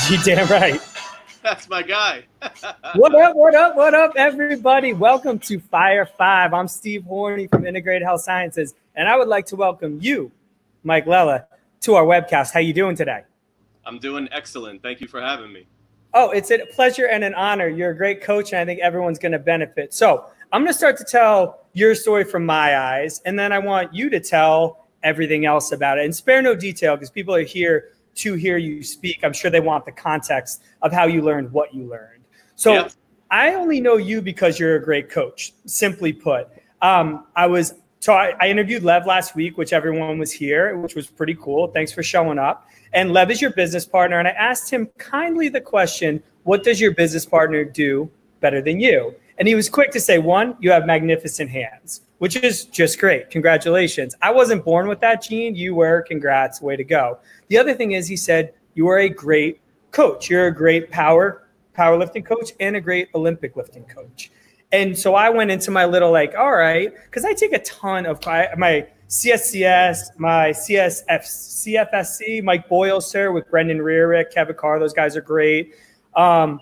You damn right. That's my guy. what up? What up? What up, everybody? Welcome to Fire Five. I'm Steve Horney from Integrated Health Sciences, and I would like to welcome you, Mike Lella, to our webcast. How you doing today? I'm doing excellent. Thank you for having me. Oh, it's a pleasure and an honor. You're a great coach, and I think everyone's going to benefit. So, I'm going to start to tell your story from my eyes, and then I want you to tell everything else about it and spare no detail because people are here to hear you speak. I'm sure they want the context of how you learned what you learned. So. I only know you because you're a great coach, simply put. Um, I was taught, I interviewed Lev last week, which everyone was here, which was pretty cool. Thanks for showing up. And Lev is your business partner. And I asked him kindly the question, What does your business partner do better than you? And he was quick to say, One, you have magnificent hands, which is just great. Congratulations. I wasn't born with that gene. You were. Congrats. Way to go. The other thing is, he said, You are a great coach. You're a great power powerlifting coach and a great Olympic lifting coach. And so I went into my little like, all right, because I take a ton of my CSCS, my CSF, CFSC, Mike Boyle, sir, with Brendon Rearick, Kevin Carr. Those guys are great. Um,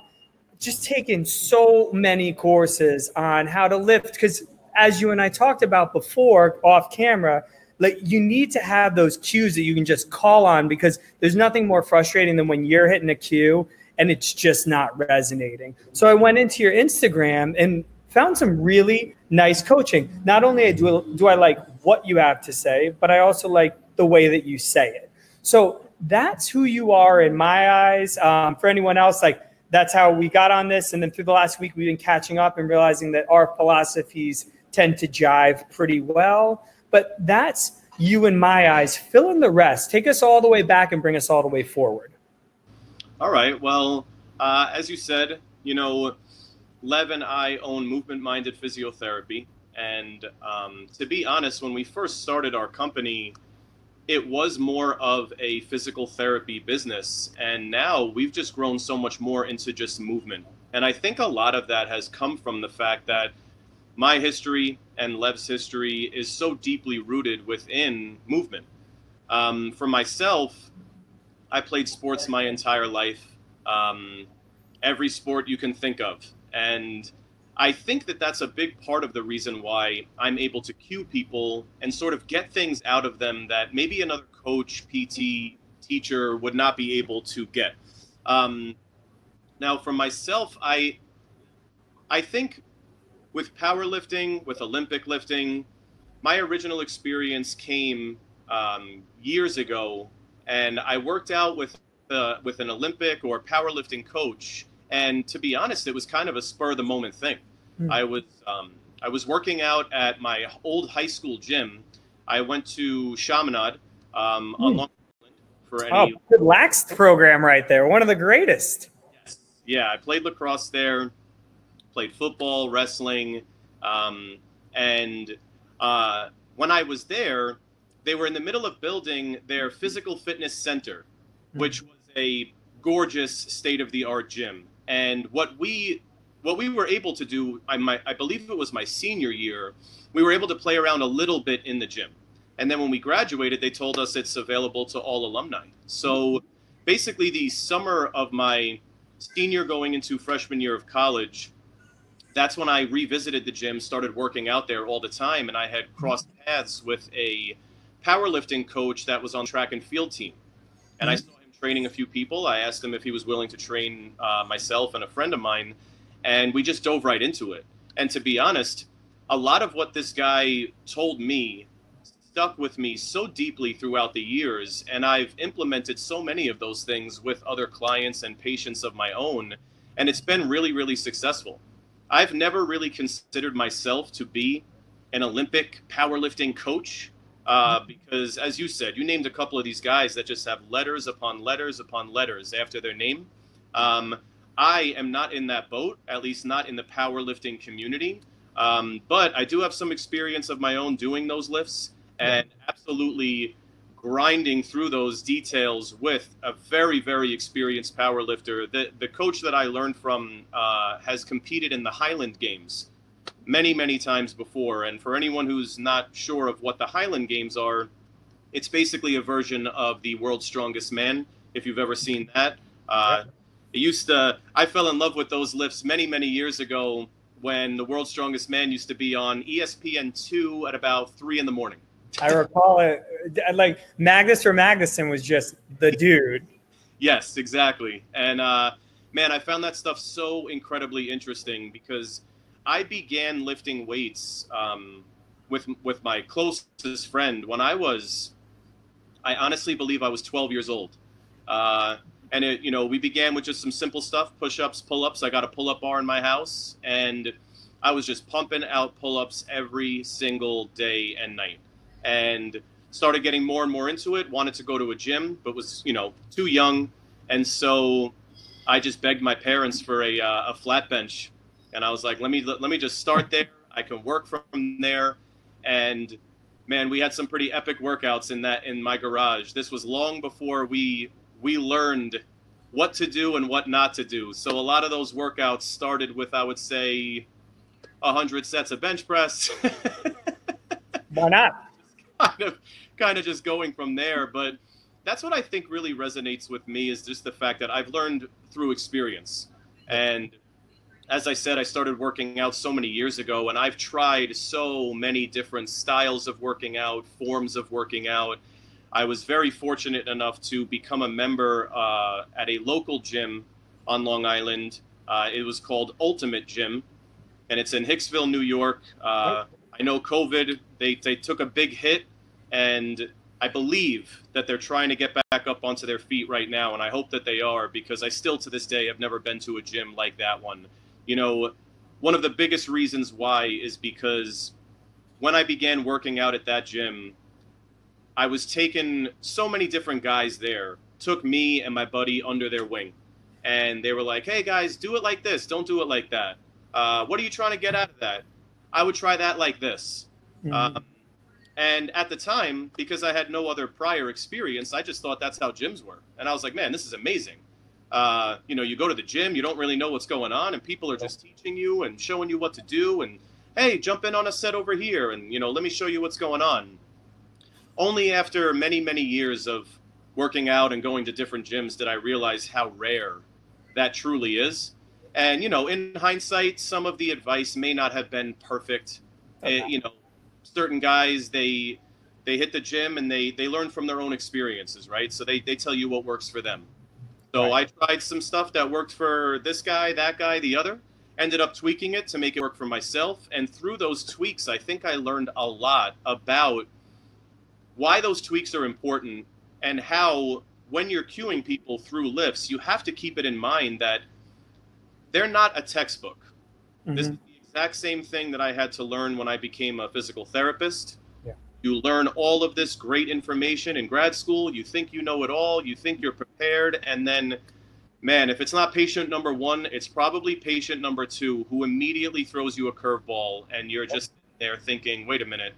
just taking so many courses on how to lift because as you and I talked about before off camera, like you need to have those cues that you can just call on because there's nothing more frustrating than when you're hitting a cue and it's just not resonating. So I went into your Instagram and found some really nice coaching. Not only do, do I like what you have to say, but I also like the way that you say it. So that's who you are in my eyes. Um, for anyone else, like that's how we got on this. And then through the last week, we've been catching up and realizing that our philosophies tend to jive pretty well. But that's you in my eyes. Fill in the rest. Take us all the way back and bring us all the way forward. All right. Well, uh, as you said, you know, Lev and I own Movement Minded Physiotherapy. And um, to be honest, when we first started our company, it was more of a physical therapy business. And now we've just grown so much more into just movement. And I think a lot of that has come from the fact that my history and Lev's history is so deeply rooted within movement. Um, for myself, I played sports my entire life, um, every sport you can think of. And I think that that's a big part of the reason why I'm able to cue people and sort of get things out of them that maybe another coach, PT, teacher would not be able to get. Um, now, for myself, I I think with powerlifting, with Olympic lifting, my original experience came um, years ago, and I worked out with uh, with an Olympic or powerlifting coach and to be honest, it was kind of a spur of the moment thing. Mm. I was um, I was working out at my old high school gym. I went to Chaminade um, mm. on Long Island for any. Oh, good lax program right there. One of the greatest. Yes. Yeah, I played lacrosse there, played football, wrestling, um, and uh, when I was there, they were in the middle of building their physical fitness center, mm. which was a gorgeous state of the art gym. And what we what we were able to do, I, my, I believe it was my senior year, we were able to play around a little bit in the gym. And then when we graduated, they told us it's available to all alumni. So basically, the summer of my senior going into freshman year of college, that's when I revisited the gym, started working out there all the time, and I had crossed paths with a powerlifting coach that was on track and field team. And I mm-hmm. saw training a few people. I asked him if he was willing to train uh, myself and a friend of mine, and we just dove right into it. And to be honest, a lot of what this guy told me stuck with me so deeply throughout the years, and I've implemented so many of those things with other clients and patients of my own, and it's been really, really successful. I've never really considered myself to be an Olympic powerlifting coach uh, because, as you said, you named a couple of these guys that just have letters upon letters upon letters after their name. Um, I am not in that boat, at least not in the powerlifting community. Um, but I do have some experience of my own doing those lifts and absolutely grinding through those details with a very, very experienced powerlifter. The, the coach that I learned from uh, has competed in the Highland Games many, many times before. And for anyone who's not sure of what the Highland Games are, it's basically a version of the World's Strongest Man, if you've ever seen that. Uh, it used to. I fell in love with those lifts many, many years ago when the World's Strongest Man used to be on ESPN two at about three in the morning. I recall it. Like Magnus Ver Magnusson was just the dude. yes, exactly. And uh, man, I found that stuff so incredibly interesting because I began lifting weights um, with with my closest friend when I was. I honestly believe I was 12 years old. Uh, and it, you know, we began with just some simple stuff: push-ups, pull-ups. I got a pull-up bar in my house, and I was just pumping out pull-ups every single day and night, and started getting more and more into it. Wanted to go to a gym, but was you know too young, and so I just begged my parents for a, uh, a flat bench, and I was like, let me let me just start there. I can work from there, and man, we had some pretty epic workouts in that in my garage. This was long before we we learned what to do and what not to do. So a lot of those workouts started with, I would say, 100 sets of bench press. Why not? kind of, kind of just going from there. But that's what I think really resonates with me is just the fact that I've learned through experience. And as I said, I started working out so many years ago, and I've tried so many different styles of working out, forms of working out I was very fortunate enough to become a member uh, at a local gym on Long Island. Uh, it was called Ultimate Gym, and it's in Hicksville, New York. Uh, I know COVID, they, they took a big hit, and I believe that they're trying to get back up onto their feet right now, and I hope that they are because I still to this day have never been to a gym like that one. You know, one of the biggest reasons why is because when I began working out at that gym, I was taking so many different guys there, took me and my buddy under their wing. And they were like, hey guys, do it like this. Don't do it like that. Uh, what are you trying to get out of that? I would try that like this. Mm-hmm. Um, and at the time, because I had no other prior experience, I just thought that's how gyms were. And I was like, man, this is amazing. Uh, you know, you go to the gym, you don't really know what's going on, and people are just teaching you and showing you what to do. And hey, jump in on a set over here, and you know, let me show you what's going on only after many, many years of working out and going to different gyms did I realize how rare that truly is. And, you know, in hindsight, some of the advice may not have been perfect. Okay. Uh, you know, certain guys, they they hit the gym and they they learn from their own experiences, right? So they, they tell you what works for them. So right. I tried some stuff that worked for this guy, that guy, the other. Ended up tweaking it to make it work for myself. And through those tweaks, I think I learned a lot about – why those tweaks are important and how when you're cueing people through lifts, you have to keep it in mind that they're not a textbook. Mm-hmm. This is the exact same thing that I had to learn when I became a physical therapist. You learn all of this great information in grad school. You think you know it all. You think you're prepared. And then, man, if it's not patient number one, it's probably patient number two who immediately throws you a curveball. And you're just there thinking, wait a minute,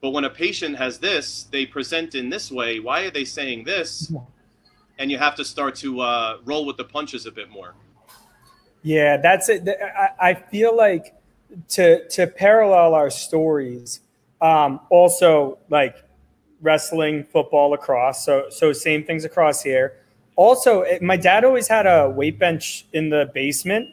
but when a patient has this, they present in this way. Why are they saying this? And you have to start to uh, roll with the punches a bit more. Yeah, that's it. I feel like to to parallel our stories, um, also like wrestling, football, lacrosse. So so same things across here. Also, it, my dad always had a weight bench in the basement,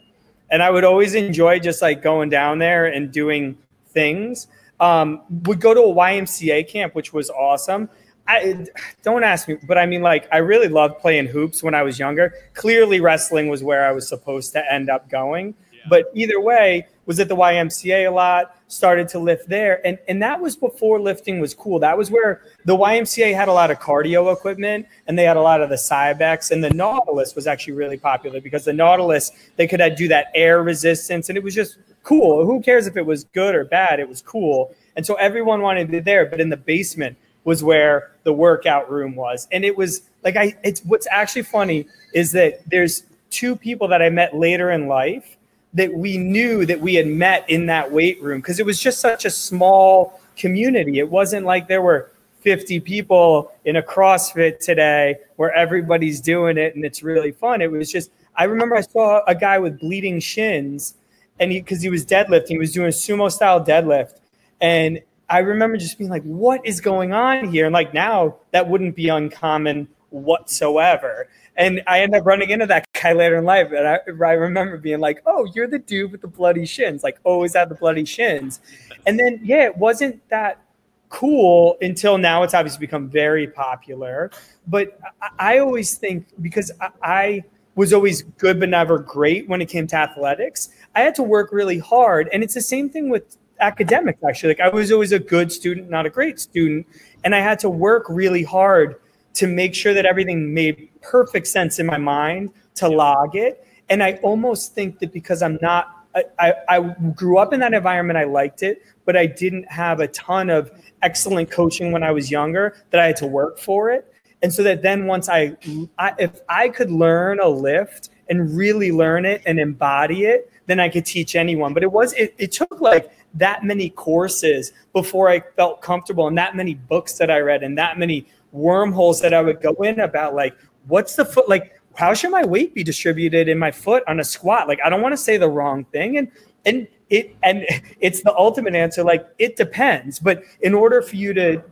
and I would always enjoy just like going down there and doing things um, would go to a YMCA camp, which was awesome. I don't ask me, but I mean, like, I really loved playing hoops when I was younger. Clearly, wrestling was where I was supposed to end up going. Yeah. But either way, was at the YMCA a lot, started to lift there. And, and that was before lifting was cool. That was where the YMCA had a lot of cardio equipment and they had a lot of the Cybex. And the Nautilus was actually really popular because the Nautilus, they could uh, do that air resistance. And it was just cool. Who cares if it was good or bad? It was cool. And so everyone wanted to be there, but in the basement was where the workout room was. And it was like I it's what's actually funny is that there's two people that I met later in life that we knew that we had met in that weight room because it was just such a small community. It wasn't like there were 50 people in a CrossFit today where everybody's doing it and it's really fun. It was just I remember I saw a guy with bleeding shins and he because he was deadlifting, he was doing a sumo style deadlift, and I remember just being like, "What is going on here?" And like now, that wouldn't be uncommon whatsoever. And I end up running into that guy later in life. And I, I remember being like, oh, you're the dude with the bloody shins. Like, always had the bloody shins. And then, yeah, it wasn't that cool until now it's obviously become very popular. But I, I always think because I, I was always good but never great when it came to athletics, I had to work really hard. And it's the same thing with academics, actually. Like I was always a good student, not a great student. And I had to work really hard to make sure that everything made perfect sense in my mind to log it. And I almost think that because I'm not I, I, grew up in that environment. I liked it, but I didn't have a ton of excellent coaching when I was younger that I had to work for it. And so that then once I, I if I could learn a lift and really learn it and embody it, then I could teach anyone. But it was it, it took like that many courses before I felt comfortable and that many books that I read and that many wormholes that I would go in about like what's the foot like how should my weight be distributed in my foot on a squat? Like I don't want to say the wrong thing and and it and it's the ultimate answer like it depends. But in order for you to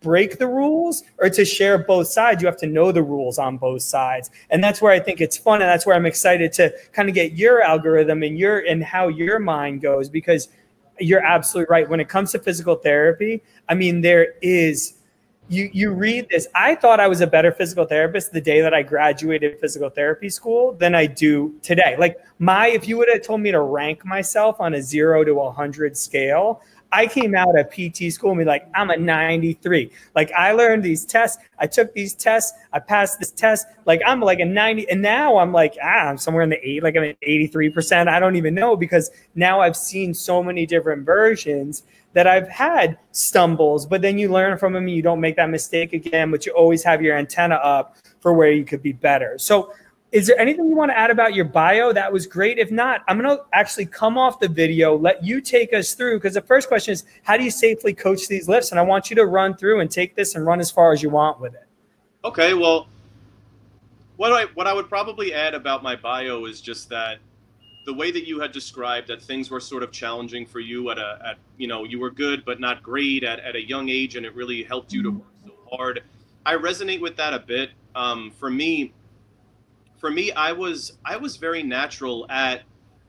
break the rules or to share both sides you have to know the rules on both sides. And that's where i think it's fun and that's where i'm excited to kind of get your algorithm and your and how your mind goes because you're absolutely right. When it comes to physical therapy i mean there is you you read this i thought i was a better physical therapist the day that i graduated physical therapy school than i do today like my if you would have told me to rank myself on a 0 to 100 scale I came out of PT school and be like, I'm a 93. Like I learned these tests. I took these tests. I passed this test. Like I'm like a 90. And now I'm like, ah, I'm somewhere in the eight, like I'm at 83%. I don't even know because now I've seen so many different versions that I've had stumbles, but then you learn from them. And you don't make that mistake again, but you always have your antenna up for where you could be better. So is there anything you want to add about your bio? That was great. If not, I'm going to actually come off the video, let you take us through because the first question is how do you safely coach these lifts? And I want you to run through and take this and run as far as you want with it. Okay, well, what I what I would probably add about my bio is just that the way that you had described that things were sort of challenging for you at a at you know you were good but not great at, at a young age and it really helped you to work so hard. I resonate with that a bit. Um, for me, for me, I was I was very natural at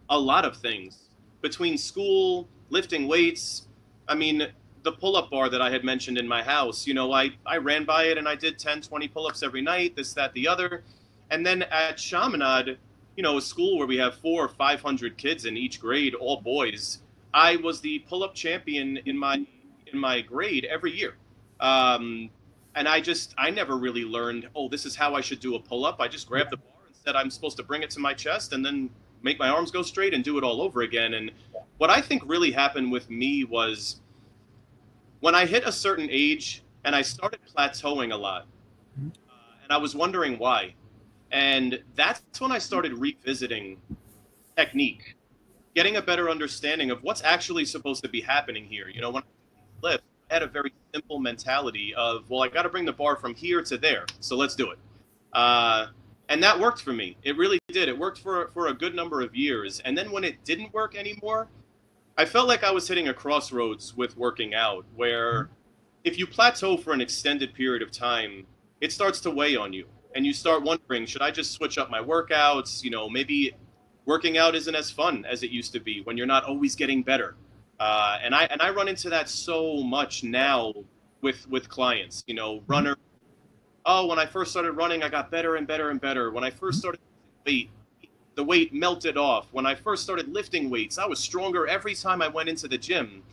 a lot of things between school, lifting weights. I mean, the pull-up bar that I had mentioned in my house, you know, I, I ran by it and I did 10, 20 pull-ups every night, this, that, the other. And then at Chaminade, you know, a school where we have four or 500 kids in each grade, all boys, I was the pull-up champion in my in my grade every year. Um, and I just, I never really learned, oh, this is how I should do a pull-up. I just grabbed the bar that I'm supposed to bring it to my chest and then make my arms go straight and do it all over again. And what I think really happened with me was when I hit a certain age and I started plateauing a lot, uh, and I was wondering why. And that's when I started revisiting technique, getting a better understanding of what's actually supposed to be happening here. You know, when I lift, I had a very simple mentality of, well, I got to bring the bar from here to there, so let's do it. Uh, and that worked for me. It really did. It worked for for a good number of years. And then when it didn't work anymore, I felt like I was hitting a crossroads with working out where if you plateau for an extended period of time, it starts to weigh on you and you start wondering, should I just switch up my workouts? You know, maybe working out isn't as fun as it used to be when you're not always getting better. Uh, and I and I run into that so much now with with clients. You know, runner oh, when I first started running, I got better and better and better. When I first mm-hmm. started weight, the weight melted off. When I first started lifting weights, I was stronger every time I went into the gym.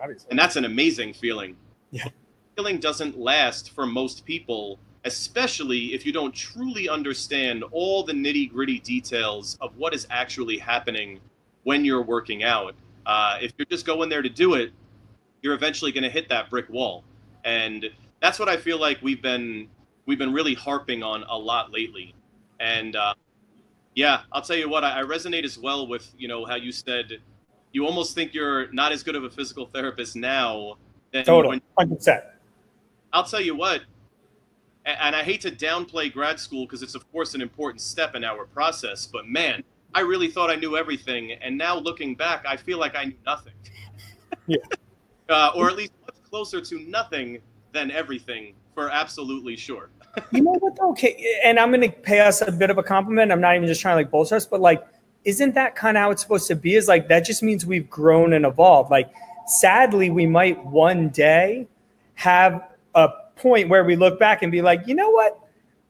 Obviously. And that's an amazing feeling. Yeah. Feeling doesn't last for most people, especially if you don't truly understand all the nitty gritty details of what is actually happening when you're working out. Uh, if you're just going there to do it, you're eventually going to hit that brick wall. And that's what I feel like we've been we've been really harping on a lot lately. And uh, yeah, I'll tell you what, I, I, resonate as well with you know how you said you almost think you're not as good of a physical therapist now. Than totally, hundred percent. I'll tell you what, and, I hate to downplay grad school because it's of course an important step in our process, but man, I really thought I knew everything, and now looking back, I feel like I knew nothing. yeah. Uh, or at least much closer to nothing than everything for absolutely sure. you know what? Okay, and I'm going to pay us a bit of a compliment. I'm not even just trying to like bolster us, but like, isn't that kind of how it's supposed to be? Is like that just means we've grown and evolved. Like, sadly, we might one day have a point where we look back and be like, you know what?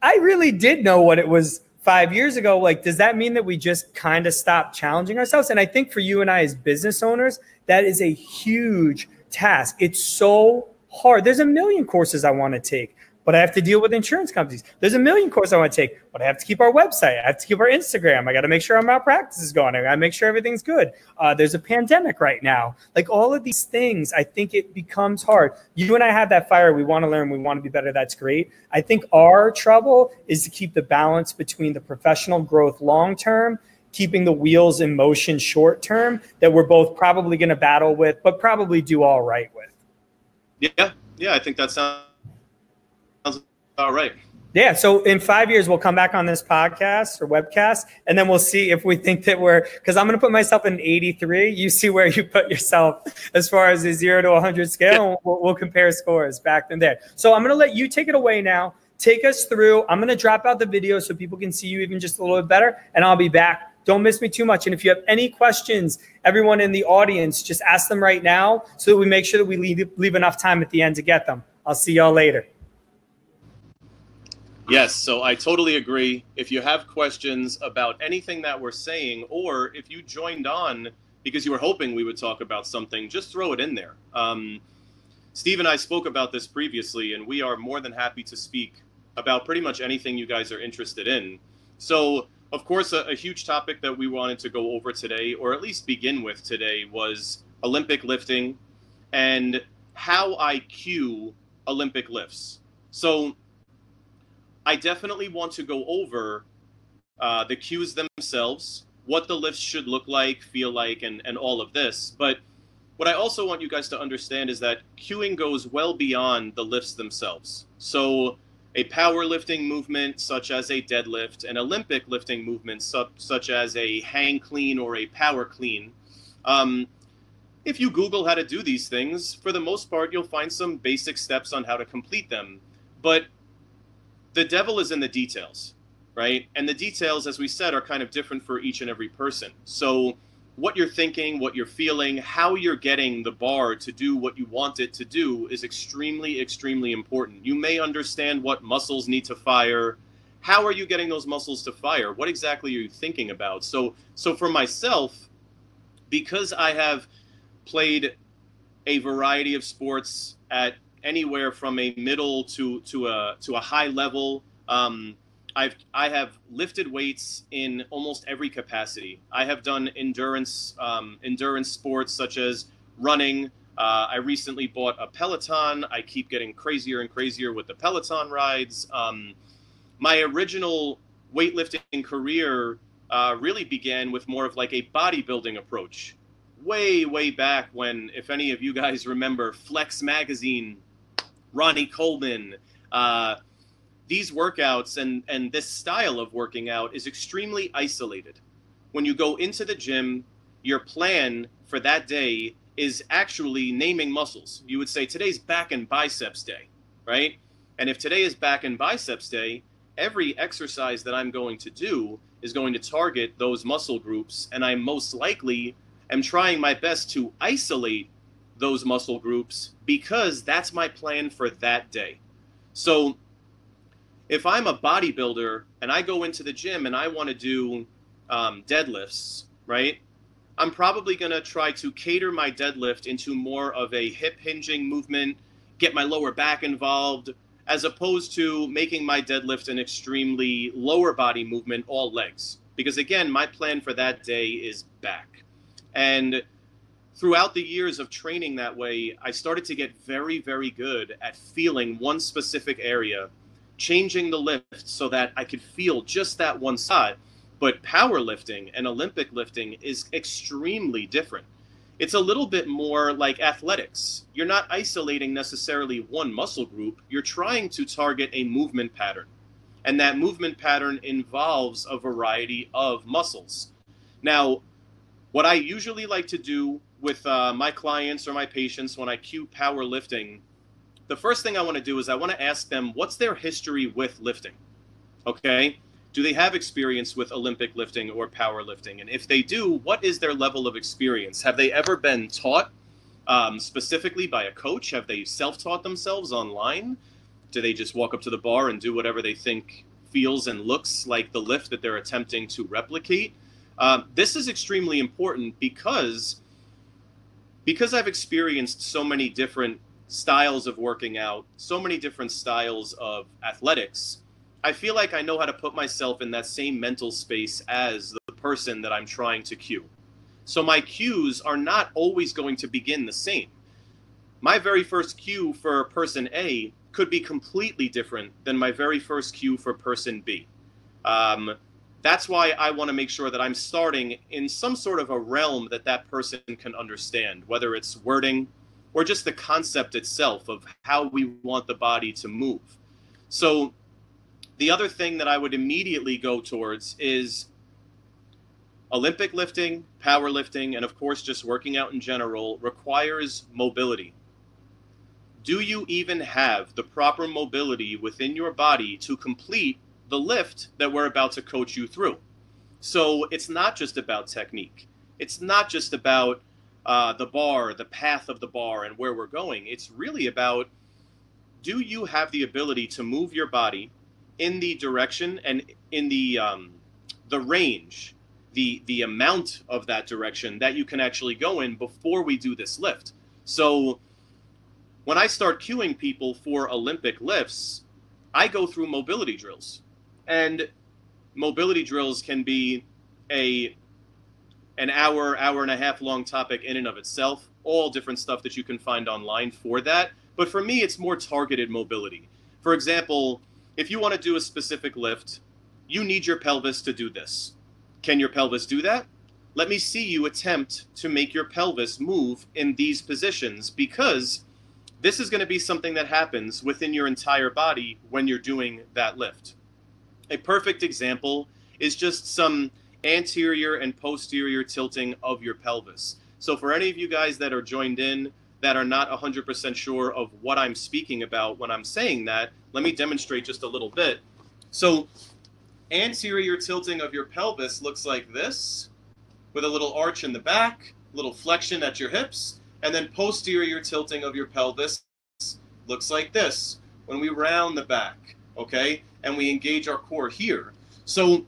I really did know what it was five years ago. Like, does that mean that we just kind of stopped challenging ourselves? And I think for you and I as business owners, that is a huge task. It's so hard. There's a million courses I want to take but I have to deal with insurance companies. There's a million courses I want to take, but I have to keep our website. I have to keep our Instagram. I got to make sure our malpractice is going. I got to make sure everything's good. Uh, there's a pandemic right now. Like all of these things, I think it becomes hard. You and I have that fire. We want to learn. We want to be better. That's great. I think our trouble is to keep the balance between the professional growth long term keeping the wheels in motion short term that we're both probably going to battle with, but probably do all right with. Yeah, yeah, I think that sounds all right. Yeah. So in five years, we'll come back on this podcast or webcast, and then we'll see if we think that we're because I'm going to put myself in 83. You see where you put yourself as far as the zero to 100 scale. Yeah. We'll, we'll, compare scores back then there. So I'm going to let you take it away now. Take us through. I'm going to drop out the video so people can see you even just a little bit better, and I'll be back. Don't miss me too much. And if you have any questions, everyone in the audience, just ask them right now so that we make sure that we leave, leave enough time at the end to get them. I'll see y'all later. Yes, so I totally agree. If you have questions about anything that we're saying, or if you joined on because you were hoping we would talk about something, just throw it in there. Um, Steve and I spoke about this previously, and we are more than happy to speak about pretty much anything you guys are interested in. So, of course, a, a huge topic that we wanted to go over today, or at least begin with today, was Olympic lifting and how I cue Olympic lifts. So, I definitely want to go over uh, the cues themselves, what the lifts should look like, feel like, and, and all of this. But what I also want you guys to understand is that cueing goes well beyond the lifts themselves. So, a powerlifting movement such as a deadlift, an Olympic lifting movement su- such as a hang clean or a power clean. Um, if you Google how to do these things, for the most part, you'll find some basic steps on how to complete them. But the devil is in the details, right? And the details, as we said, are kind of different for each and every person. So, what you're thinking, what you're feeling, how you're getting the bar to do what you want it to do is extremely, extremely important. You may understand what muscles need to fire. How are you getting those muscles to fire? What exactly are you thinking about? So, so for myself, because I have played a variety of sports at anywhere from a middle to to a to a high level. Um, I've I have lifted weights in almost every capacity. I have done endurance um, endurance sports such as running. Uh, I recently bought a Peloton. I keep getting crazier and crazier with the Peloton rides. Um, my original weightlifting career uh, really began with more of like a bodybuilding approach. Way, way back when, if any of you guys remember, Flex Magazine Ronnie Coleman. Uh, these workouts and, and this style of working out is extremely isolated. When you go into the gym, your plan for that day is actually naming muscles. You would say today's back and biceps day, right? And if today is back and biceps day, every exercise that I'm going to do is going to target those muscle groups. And I most likely am trying my best to isolate those muscle groups because that's my plan for that day. So if I'm a bodybuilder and I go into the gym and I want to do um, deadlifts, right? I'm probably going to try to cater my deadlift into more of a hip hinging movement, get my lower back involved, as opposed to making my deadlift an extremely lower body movement, all legs. Because again, my plan for that day is back. And throughout the years of training that way, I started to get very, very good at feeling one specific area, changing the lift so that I could feel just that one side. But powerlifting and Olympic lifting is extremely different. It's a little bit more like athletics. You're not isolating necessarily one muscle group, you're trying to target a movement pattern. And that movement pattern involves a variety of muscles. Now, what I usually like to do with uh, my clients or my patients when I cue powerlifting the first thing I want to do is I want to ask them what's their history with lifting. Okay? Do they have experience with Olympic lifting or powerlifting? And if they do, what is their level of experience? Have they ever been taught um, specifically by a coach? Have they self taught themselves online? Do they just walk up to the bar and do whatever they think feels and looks like the lift that they're attempting to replicate? Um, this is extremely important because because I've experienced so many different styles of working out, so many different styles of athletics. I feel like I know how to put myself in that same mental space as the person that I'm trying to cue. So my cues are not always going to begin the same. My very first cue for person A could be completely different than my very first cue for person B. Um, that's why I want to make sure that I'm starting in some sort of a realm that that person can understand, whether it's wording or just the concept itself of how we want the body to move. So, the other thing that I would immediately go towards is Olympic lifting, powerlifting, and of course, just working out in general requires mobility. Do you even have the proper mobility within your body to complete the lift that we're about to coach you through. So it's not just about technique. It's not just about uh, the bar, the path of the bar, and where we're going. It's really about do you have the ability to move your body in the direction and in the um, the range, the the amount of that direction that you can actually go in before we do this lift. So when I start cueing people for Olympic lifts, I go through mobility drills. And mobility drills can be a an hour, hour and a half long topic in and of itself. All different stuff that you can find online for that. But for me, it's more targeted mobility. For example, if you want to do a specific lift, you need your pelvis to do this. Can your pelvis do that? Let me see you attempt to make your pelvis move in these positions because this is going to be something that happens within your entire body when you're doing that lift. A perfect example is just some anterior and posterior tilting of your pelvis. So, for any of you guys that are joined in that are not 100% sure of what I'm speaking about when I'm saying that, let me demonstrate just a little bit. So, anterior tilting of your pelvis looks like this, with a little arch in the back, little flexion at your hips, and then posterior tilting of your pelvis looks like this when we round the back, okay? and we engage our core here. So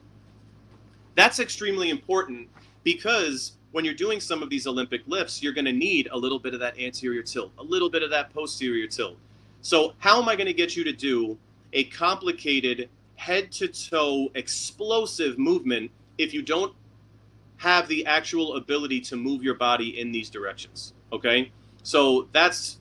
that's extremely important because when you're doing some of these Olympic lifts, you're going to need a little bit of that anterior tilt, a little bit of that posterior tilt. So, how am I going to get you to do a complicated head to toe explosive movement if you don't have the actual ability to move your body in these directions? Okay. So, that's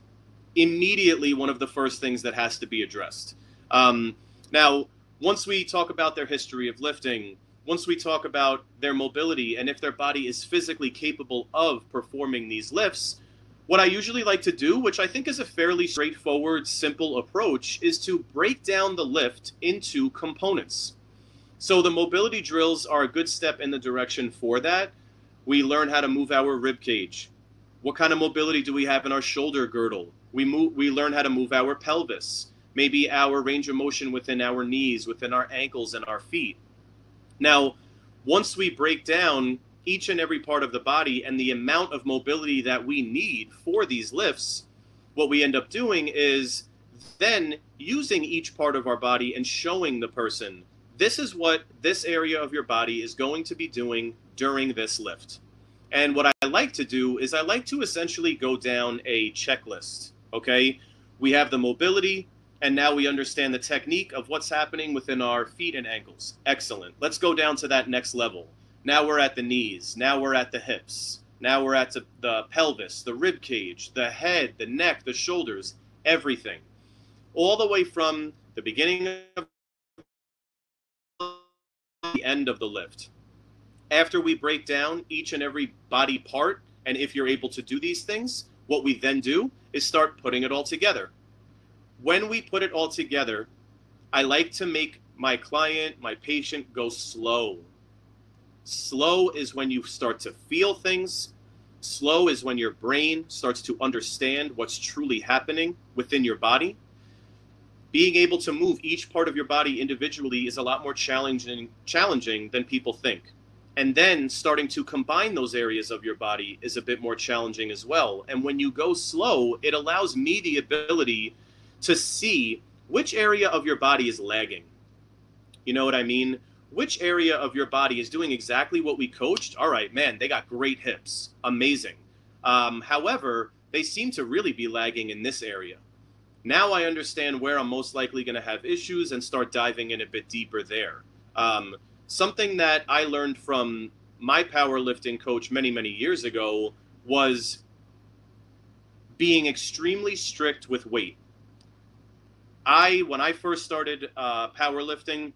immediately one of the first things that has to be addressed. Um, now, once we talk about their history of lifting, once we talk about their mobility and if their body is physically capable of performing these lifts, what I usually like to do, which I think is a fairly straightforward, simple approach, is to break down the lift into components. So the mobility drills are a good step in the direction for that. We learn how to move our rib cage. What kind of mobility do we have in our shoulder girdle? We move we learn how to move our pelvis maybe our range of motion within our knees, within our ankles, and our feet. Now, once we break down each and every part of the body and the amount of mobility that we need for these lifts, what we end up doing is then using each part of our body and showing the person this is what this area of your body is going to be doing during this lift. And what I like to do is I like to essentially go down a checklist. Okay. We have the mobility, and now we understand the technique of what's happening within our feet and ankles. Excellent. Let's go down to that next level. Now we're at the knees. Now we're at the hips. Now we're at the pelvis, the rib cage, the head, the neck, the shoulders, everything. All the way from the beginning of the end of the lift. After we break down each and every body part, and if you're able to do these things, what we then do is start putting it all together when we put it all together, I like to make my client, my patient go slow. Slow is when you start to feel things. Slow is when your brain starts to understand what's truly happening within your body. Being able to move each part of your body individually is a lot more challenging challenging than people think. And then starting to combine those areas of your body is a bit more challenging as well. And when you go slow, it allows me the ability to see which area of your body is lagging. You know what I mean? Which area of your body is doing exactly what we coached? All right, man, they got great hips. Amazing. Um, however, they seem to really be lagging in this area. Now I understand where I'm most likely going to have issues and start diving in a bit deeper there. Um, something that I learned from my powerlifting coach many, many years ago was being extremely strict with weight. I, when I first started uh, powerlifting,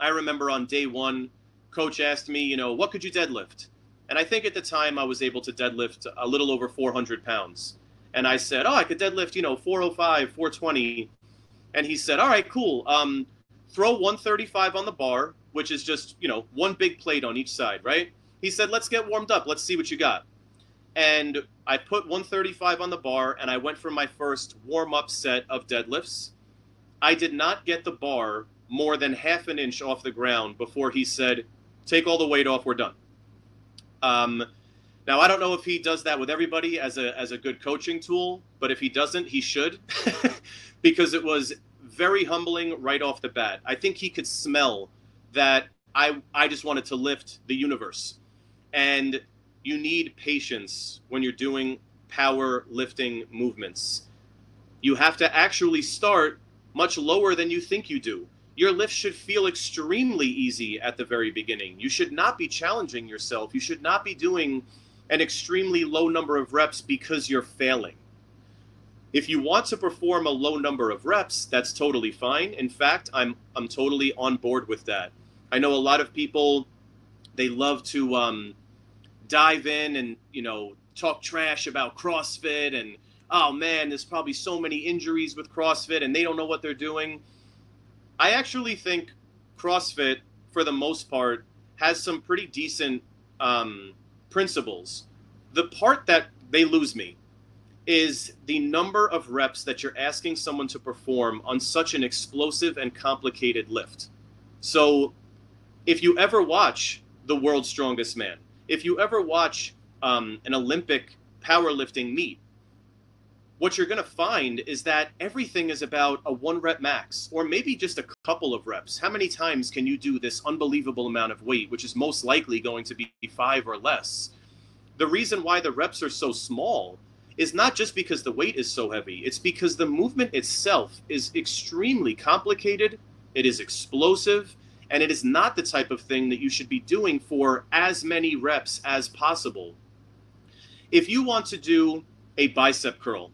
I remember on day one, coach asked me, you know, what could you deadlift? And I think at the time I was able to deadlift a little over 400 pounds. And I said, oh, I could deadlift, you know, 405, 420. And he said, all right, cool. Um, throw 135 on the bar, which is just, you know, one big plate on each side, right? He said, let's get warmed up. Let's see what you got. And I put 135 on the bar and I went for my first warm up set of deadlifts. I did not get the bar more than half an inch off the ground before he said, take all the weight off, we're done. Um, now I don't know if he does that with everybody as a as a good coaching tool, but if he doesn't, he should, because it was very humbling right off the bat. I think he could smell that I I just wanted to lift the universe, and you need patience when you're doing power lifting movements. You have to actually start much lower than you think you do your lift should feel extremely easy at the very beginning. You should not be challenging yourself. You should not be doing an extremely low number of reps because you're failing. If you want to perform a low number of reps, that's totally fine. In fact, I'm I'm totally on board with that. I know a lot of people they love to um, dive in and you know talk trash about CrossFit and oh man, there's probably so many injuries with CrossFit and they don't know what they're doing I actually think CrossFit, for the most part, has some pretty decent um, principles. The part that they lose me is the number of reps that you're asking someone to perform on such an explosive and complicated lift. So, if you ever watch The World's Strongest Man, if you ever watch um, an Olympic powerlifting meet, what you're going to find is that everything is about a one rep max or maybe just a couple of reps. How many times can you do this unbelievable amount of weight, which is most likely going to be five or less? The reason why the reps are so small is not just because the weight is so heavy, it's because the movement itself is extremely complicated, it is explosive, and it is not the type of thing that you should be doing for as many reps as possible. If you want to do a bicep curl,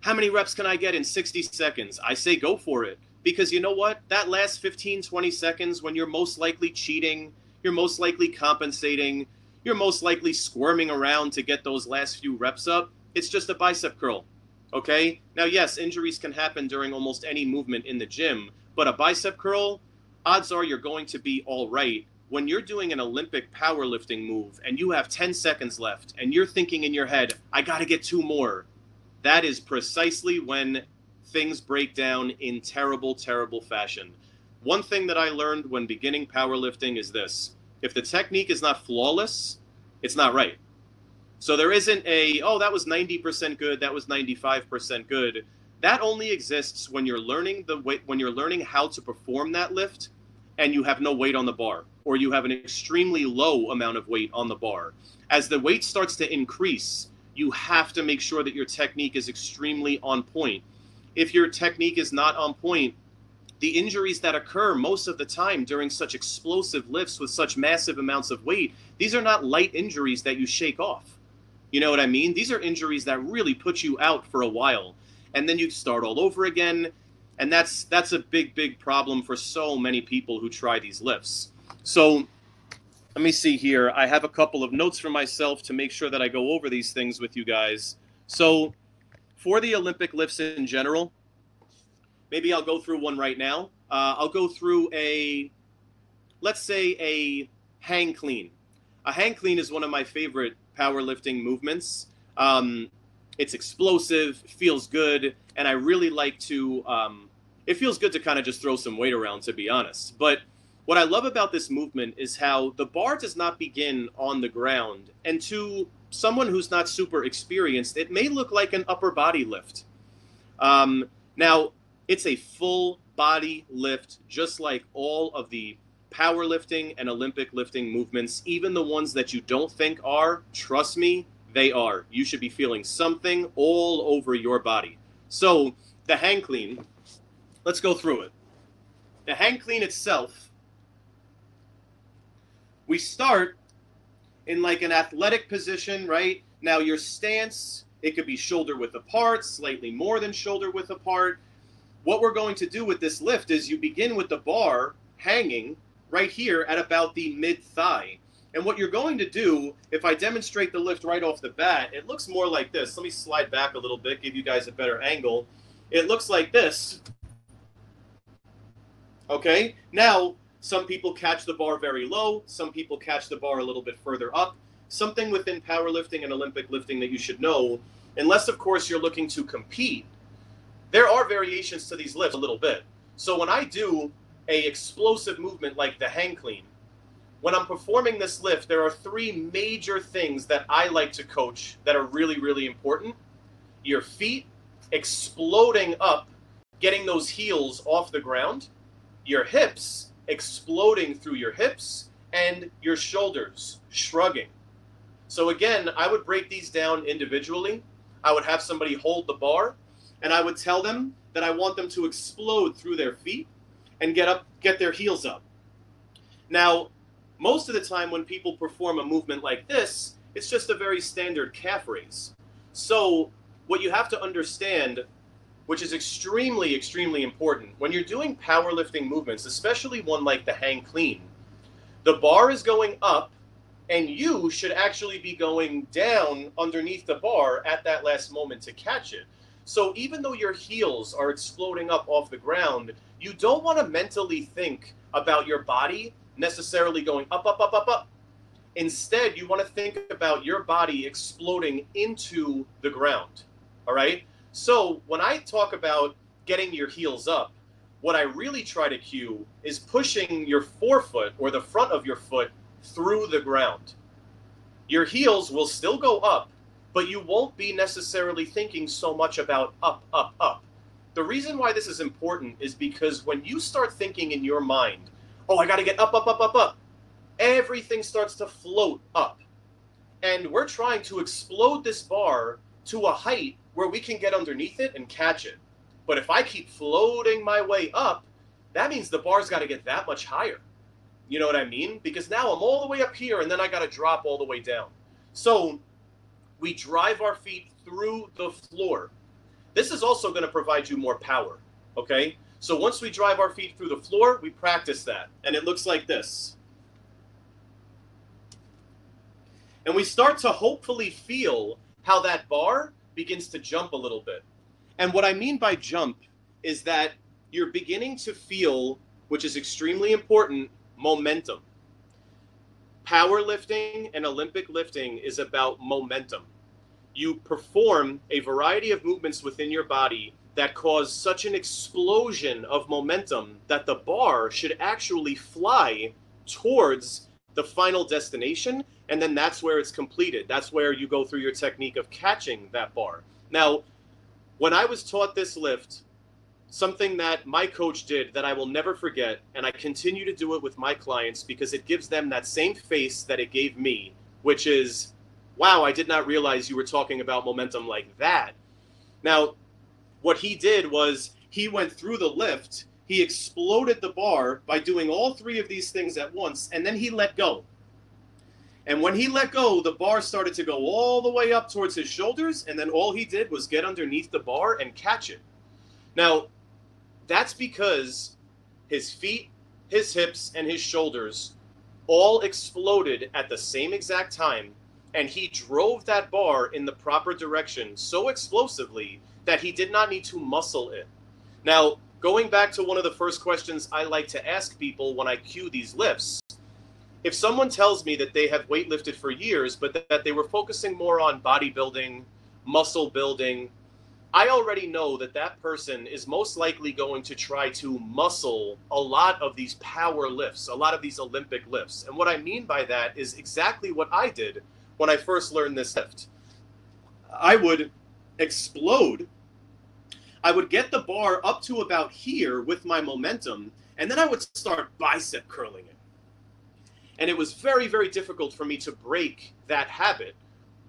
how many reps can I get in 60 seconds? I say go for it. Because you know what? That last 15, 20 seconds when you're most likely cheating, you're most likely compensating, you're most likely squirming around to get those last few reps up, it's just a bicep curl. Okay? Now, yes, injuries can happen during almost any movement in the gym, but a bicep curl, odds are you're going to be all right. When you're doing an Olympic powerlifting move and you have 10 seconds left and you're thinking in your head, I got to get two more that is precisely when things break down in terrible, terrible fashion. One thing that I learned when beginning powerlifting is this if the technique is not flawless, it's not right. So there isn't a, oh, that was 90% good, that was 95% good. That only exists when you're learning the way, when you're learning how to perform that lift and you have no weight on the bar or you have an extremely low amount of weight on the bar. As the weight starts to increase, you have to make sure that your technique is extremely on point. If your technique is not on point, the injuries that occur most of the time during such explosive lifts with such massive amounts of weight, these are not light injuries that you shake off. You know what I mean? These are injuries that really put you out for a while. And then you start all over again. And that's that's a big, big problem for so many people who try these lifts. So let me see here. I have a couple of notes for myself to make sure that I go over these things with you guys. So, for the Olympic lifts in general, maybe I'll go through one right now. Uh, I'll go through a, let's say, a hang clean. A hang clean is one of my favorite powerlifting movements. Um, it's explosive, feels good, and I really like to. Um, it feels good to kind of just throw some weight around, to be honest. But what I love about this movement is how the bar does not begin on the ground, and to someone who's not super experienced, it may look like an upper body lift. Um, now, it's a full body lift, just like all of the powerlifting and Olympic lifting movements, even the ones that you don't think are, trust me, they are. You should be feeling something all over your body. So, the hang clean, let's go through it. The hang clean itself, we start in like an athletic position, right? Now, your stance, it could be shoulder width apart, slightly more than shoulder width apart. What we're going to do with this lift is you begin with the bar hanging right here at about the mid thigh. And what you're going to do, if I demonstrate the lift right off the bat, it looks more like this. Let me slide back a little bit, give you guys a better angle. It looks like this. Okay, now some people catch the bar very low, some people catch the bar a little bit further up. Something within powerlifting and Olympic lifting that you should know, unless, of course, you're looking to compete, there are variations to these lifts a little bit. So when I do a explosive movement like the hang clean. When I'm performing this lift, there are three major things that I like to coach that are really, really important. Your feet exploding up, getting those heels off the ground, your hips exploding through your hips, and your shoulders shrugging. So, again, I would break these down individually. I would have somebody hold the bar, and I would tell them that I want them to explode through their feet and get up, get their heels up. Now, most of the time when people perform a movement like this, it's just a very standard calf raise. So, what you have to understand, which is extremely, extremely important, when you're doing powerlifting movements, especially one like the hang clean, the bar is going up and you should actually be going down underneath the bar at that last moment to catch it. So even though your heels are exploding up off the ground, you don't want to mentally think about your body necessarily going up, up, up, up, up. Instead, you want to think about your body exploding into the ground. All right. So when I talk about getting your heels up, what I really try to cue is pushing your forefoot or the front of your foot through the ground. Your heels will still go up, but you won't be necessarily thinking so much about up, up, up the reason why this is important is because when you start thinking in your mind, oh, I got to get up, up, up, up, up, everything starts to float up. And we're trying to explode this bar to a height where we can get underneath it and catch it. But if I keep floating my way up, that means the bar's got to get that much higher. You know what I mean? Because now I'm all the way up here and then I got to drop all the way down. So we drive our feet through the floor this is also going to provide you more power. Okay? So once we drive our feet through the floor, we practice that. And it looks like this. And we start to hopefully feel how that bar begins to jump a little bit. And what I mean by jump is that you're beginning to feel, which is extremely important, momentum. Powerlifting and Olympic lifting is about momentum you perform a variety of movements within your body that cause such an explosion of momentum that the bar should actually fly towards the final destination and then that's where it's completed that's where you go through your technique of catching that bar now when i was taught this lift something that my coach did that i will never forget and i continue to do it with my clients because it gives them that same face that it gave me which is wow, I did not realize you were talking about momentum like that. Now, what he did was he went through the lift, he exploded the bar by doing all three of these things at once, and then he let go. And when he let go, the bar started to go all the way up towards his shoulders, and then all he did was get underneath the bar and catch it. Now, that's because his feet, his hips, and his shoulders all exploded at the same exact time and he drove that bar in the proper direction so explosively that he did not need to muscle it. Now, going back to one of the first questions I like to ask people when I cue these lifts, if someone tells me that they have weightlifted for years, but that they were focusing more on bodybuilding muscle building, I already know that that person is most likely going to try to muscle a lot of these power lifts, a lot of these Olympic lifts. And what I mean by that is exactly what I did when I first learned this lift. I would explode. I would get the bar up to about here with my momentum, and then I would start bicep curling it. And it was very, very difficult for me to break that habit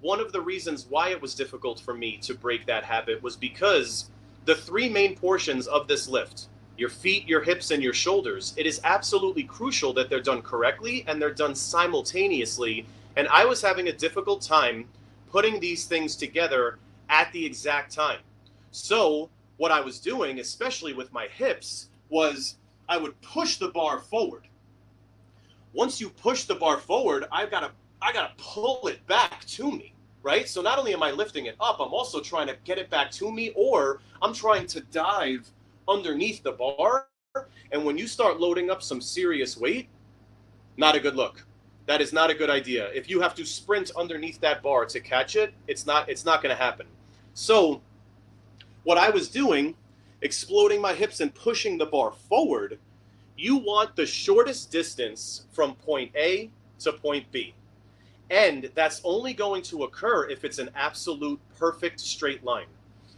one of the reasons why it was difficult for me to break that habit was because the three main portions of this lift your feet, your hips, and your shoulders it is absolutely crucial that they're done correctly and they're done simultaneously. And I was having a difficult time putting these things together at the exact time. So, what I was doing, especially with my hips, was I would push the bar forward. Once you push the bar forward, I've got to I got to pull it back to me, right? So not only am I lifting it up, I'm also trying to get it back to me, or I'm trying to dive underneath the bar. And when you start loading up some serious weight, not a good look. That is not a good idea. If you have to sprint underneath that bar to catch it, it's not it's not going to happen. So what I was doing, exploding my hips and pushing the bar forward, you want the shortest distance from point A to point B. And that's only going to occur if it's an absolute perfect straight line.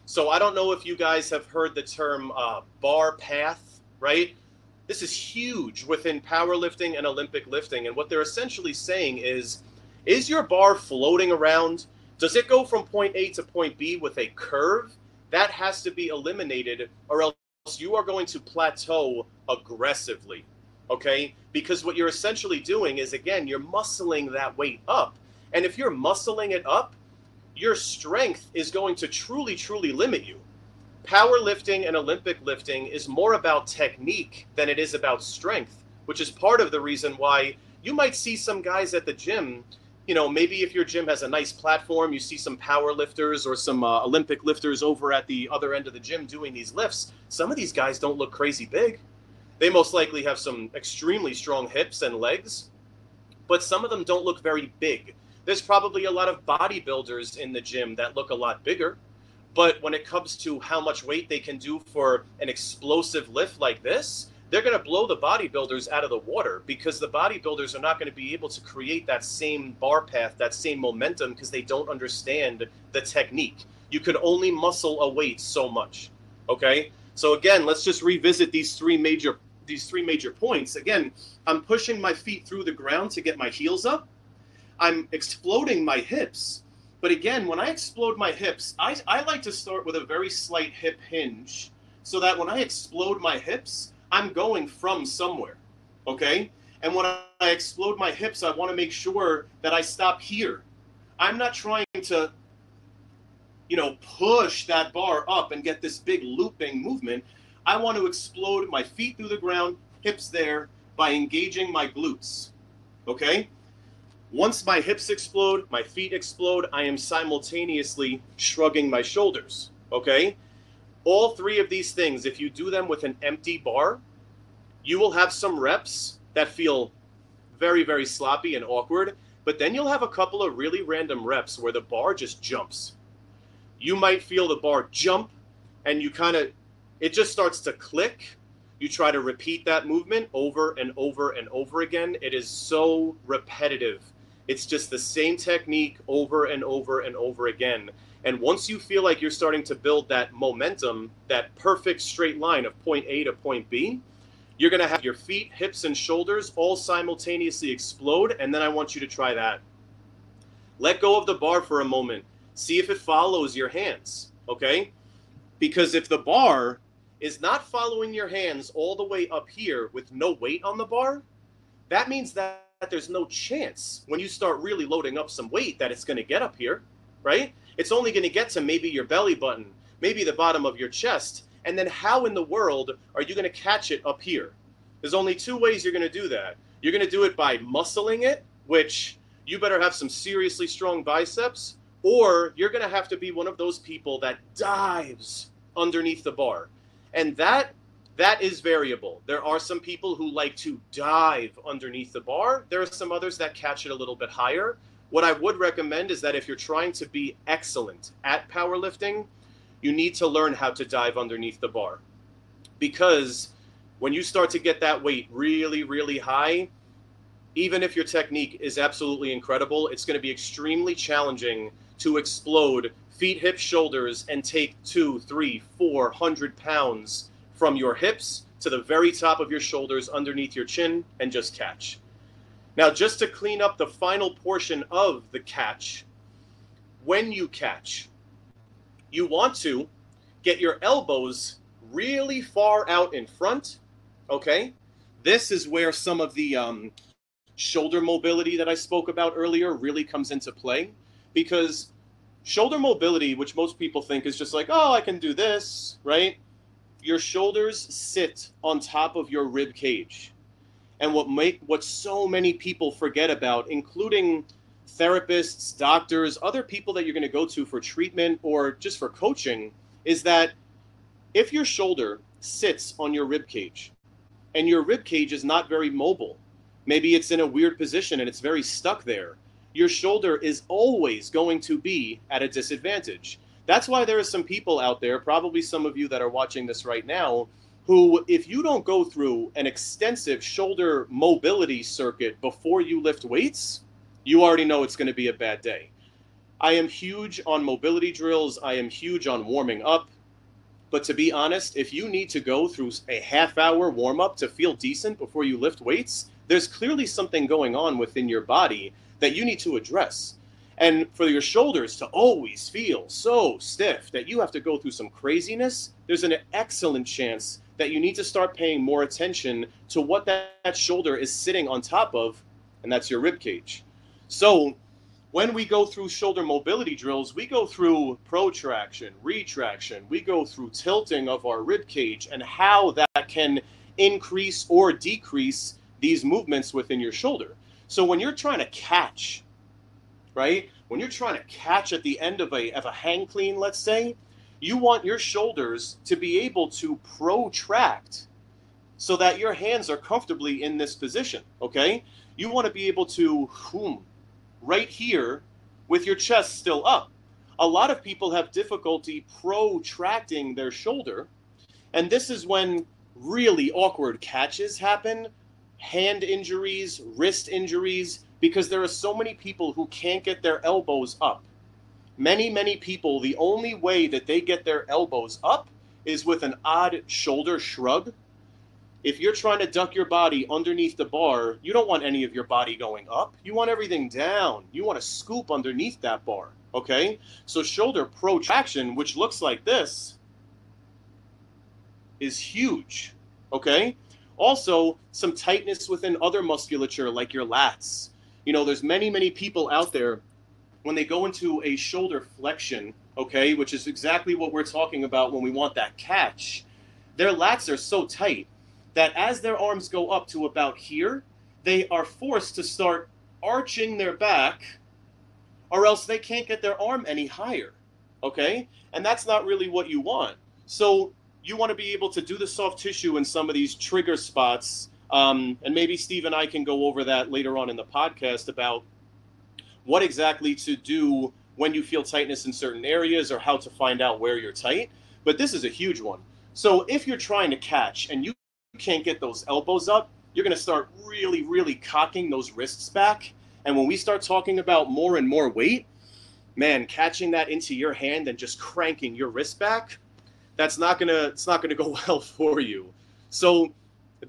So I don't know if you guys have heard the term uh, bar path, right? This is huge within powerlifting and Olympic lifting. And what they're essentially saying is is your bar floating around? Does it go from point A to point B with a curve? That has to be eliminated, or else you are going to plateau aggressively okay? Because what you're essentially doing is, again, you're muscling that weight up. And if you're muscling it up, your strength is going to truly, truly limit you. Powerlifting and Olympic lifting is more about technique than it is about strength, which is part of the reason why you might see some guys at the gym. You know, maybe if your gym has a nice platform, you see some power lifters or some uh, Olympic lifters over at the other end of the gym doing these lifts. Some of these guys don't look crazy big they most likely have some extremely strong hips and legs, but some of them don't look very big. There's probably a lot of bodybuilders in the gym that look a lot bigger, but when it comes to how much weight they can do for an explosive lift like this, they're going to blow the bodybuilders out of the water because the bodybuilders are not going to be able to create that same bar path, that same momentum because they don't understand the technique. You can only muscle a weight so much. Okay? So again, let's just revisit these three major these three major points. Again, I'm pushing my feet through the ground to get my heels up. I'm exploding my hips. But again, when I explode my hips, I, I like to start with a very slight hip hinge so that when I explode my hips, I'm going from somewhere. Okay? And when I explode my hips, I want to make sure that I stop here. I'm not trying to, you know, push that bar up and get this big looping movement. I want to explode my feet through the ground, hips there, by engaging my glutes. Okay? Once my hips explode, my feet explode, I am simultaneously shrugging my shoulders. Okay? All three of these things, if you do them with an empty bar, you will have some reps that feel very, very sloppy and awkward, but then you'll have a couple of really random reps where the bar just jumps. You might feel the bar jump and you kind of it just starts to click. You try to repeat that movement over and over and over again. It is so repetitive. It's just the same technique over and over and over again. And once you feel like you're starting to build that momentum, that perfect straight line of point A to point B, you're going to have your feet, hips, and shoulders all simultaneously explode. And then I want you to try that. Let go of the bar for a moment. See if it follows your hands. Okay? Because if the bar is not following your hands all the way up here with no weight on the bar, that means that there's no chance when you start really loading up some weight that it's going to get up here, right? It's only going to get to maybe your belly button, maybe the bottom of your chest. And then how in the world are you going to catch it up here? There's only two ways you're going to do that. You're going to do it by muscling it, which you better have some seriously strong biceps, or you're going to have to be one of those people that dives underneath the bar and that that is variable. There are some people who like to dive underneath the bar. There are some others that catch it a little bit higher. What I would recommend is that if you're trying to be excellent at powerlifting, you need to learn how to dive underneath the bar. Because when you start to get that weight really, really high, even if your technique is absolutely incredible, it's going to be extremely challenging to explode feet, hips, shoulders, and take two, three, four hundred pounds from your hips to the very top of your shoulders underneath your chin and just catch. Now, just to clean up the final portion of the catch, when you catch, you want to get your elbows really far out in front. Okay. This is where some of the um, shoulder mobility that I spoke about earlier really comes into play because shoulder mobility, which most people think is just like, oh, I can do this, right? Your shoulders sit on top of your rib cage. And what make what so many people forget about, including therapists, doctors, other people that you're going to go to for treatment or just for coaching, is that if your shoulder sits on your rib cage and your rib cage is not very mobile, maybe it's in a weird position and it's very stuck there, your shoulder is always going to be at a disadvantage. That's why there are some people out there, probably some of you that are watching this right now, who, if you don't go through an extensive shoulder mobility circuit before you lift weights, you already know it's going to be a bad day. I am huge on mobility drills. I am huge on warming up. But to be honest, if you need to go through a half hour warm up to feel decent before you lift weights, there's clearly something going on within your body that you need to address. And for your shoulders to always feel so stiff that you have to go through some craziness, there's an excellent chance that you need to start paying more attention to what that, that shoulder is sitting on top of, and that's your rib cage. So when we go through shoulder mobility drills, we go through protraction, retraction, we go through tilting of our rib cage and how that can increase or decrease these movements within your shoulder. So when you're trying to catch, right? When you're trying to catch at the end of a of a hang clean, let's say, you want your shoulders to be able to protract so that your hands are comfortably in this position, okay? You want to be able to right here with your chest still up. A lot of people have difficulty protracting their shoulder, and this is when really awkward catches happen hand injuries, wrist injuries, because there are so many people who can't get their elbows up. Many, many people, the only way that they get their elbows up is with an odd shoulder shrug. If you're trying to duck your body underneath the bar, you don't want any of your body going up. You want everything down. You want to scoop underneath that bar. Okay? So, shoulder protraction, which looks like this, is huge. Okay? Also, some tightness within other musculature like your lats. You know, there's many, many people out there when they go into a shoulder flexion, okay, which is exactly what we're talking about when we want that catch. Their lats are so tight that as their arms go up to about here, they are forced to start arching their back or else they can't get their arm any higher. Okay? And that's not really what you want. So you want to be able to do the soft tissue in some of these trigger spots. Um, and maybe Steve and I can go over that later on in the podcast about what exactly to do when you feel tightness in certain areas or how to find out where you're tight. But this is a huge one. So if you're trying to catch and you can't get those elbows up, you're going to start really, really cocking those wrists back. And when we start talking about more and more weight, man, catching that into your hand and just cranking your wrist back, that's not gonna it's not gonna go well for you. So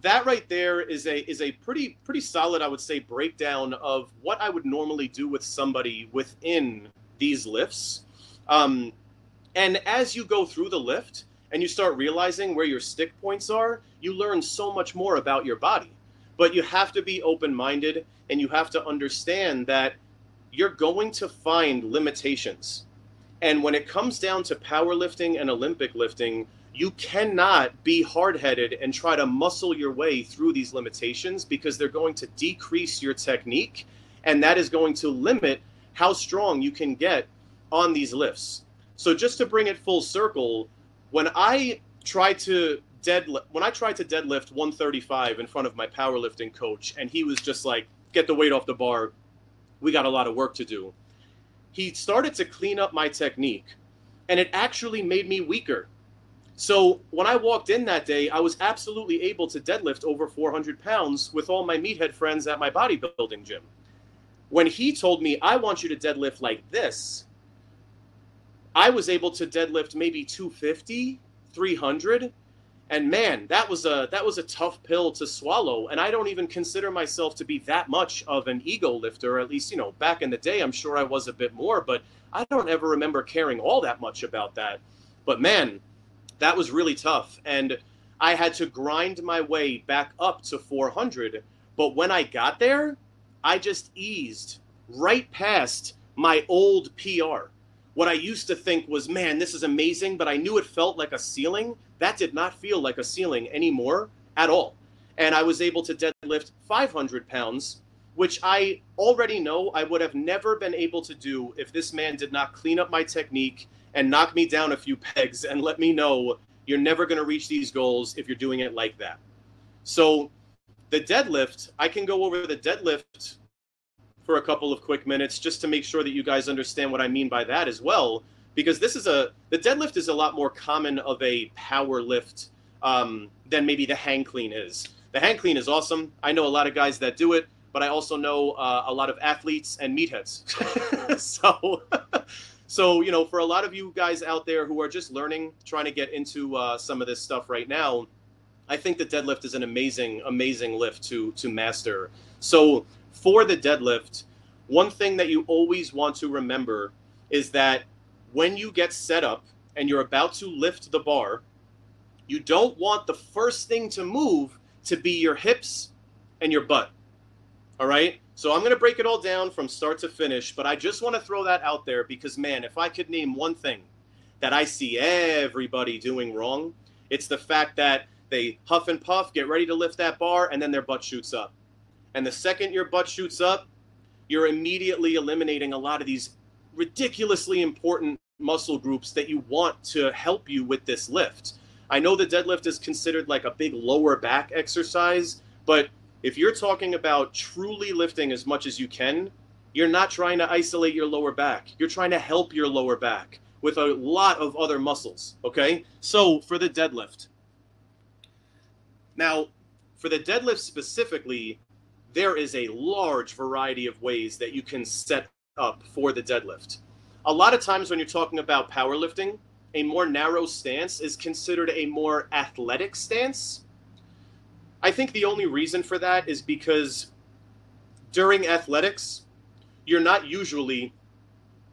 that right there is a is a pretty pretty solid, I would say, breakdown of what I would normally do with somebody within these lifts. Um, and as you go through the lift and you start realizing where your stick points are, you learn so much more about your body. But you have to be open minded and you have to understand that you're going to find limitations and when it comes down to powerlifting and Olympic lifting, you cannot be hard headed and try to muscle your way through these limitations because they're going to decrease your technique. And that is going to limit how strong you can get on these lifts. So, just to bring it full circle, when I tried to deadlift, when I tried to deadlift 135 in front of my powerlifting coach, and he was just like, get the weight off the bar, we got a lot of work to do. He started to clean up my technique, and it actually made me weaker. So when I walked in that day, I was absolutely able to deadlift over 400 pounds with all my meathead friends at my bodybuilding gym. When he told me, I want you to deadlift like this, I was able to deadlift maybe 250, 300 and man that was a that was a tough pill to swallow. And i don't even consider myself to be that much of an ego lifter at least you know back in the day i'm sure i was a bit more but i don't ever remember caring all that much about that. But man that was really tough. And i had to grind my way back up to 400 but when i got there i just eased right past my old pr what i used to think was man this is amazing but i knew it felt like a ceiling that did not feel like a ceiling anymore at all. And I was able to deadlift 500 pounds, which I already know I would have never been able to do if this man did not clean up my technique and knock me down a few pegs and let me know you're never going to reach these goals if you're doing it like that. So, the deadlift, I can go over the deadlift for a couple of quick minutes just to make sure that you guys understand what I mean by that as well because this is a the deadlift is a lot more common of a power lift um, than maybe the hang clean is. The hang clean is awesome. I know a lot of guys that do it, but I also know uh, a lot of athletes and meatheads. so, so you know, for a lot of you guys out there who are just learning, trying to get into uh, some of this stuff right now, I think the deadlift is an amazing, amazing lift to to master. So for the deadlift, one thing that you always want to remember is that when you get set up and you're about to lift the bar, you don't want the first thing to move to be your hips and your butt. All right? So I'm going to break it all down from start to finish, but I just want to throw that out there because, man, if I could name one thing that I see everybody doing wrong, it's the fact that they huff and puff, get ready to lift that bar, and then their butt shoots up. And the second your butt shoots up, you're immediately eliminating a lot of these ridiculously important muscle groups that you want to help you with this lift. I know the deadlift is considered like a big lower back exercise, but if you're talking about truly lifting as much as you can, you're not trying to isolate your lower back. You're trying to help your lower back with a lot of other muscles. Okay. So for the deadlift. Now, for the deadlift specifically, there is a large variety of ways that you can set up for the deadlift. A lot of times when you're talking about powerlifting, a more narrow stance is considered a more athletic stance. I think the only reason for that is because during athletics, you're not usually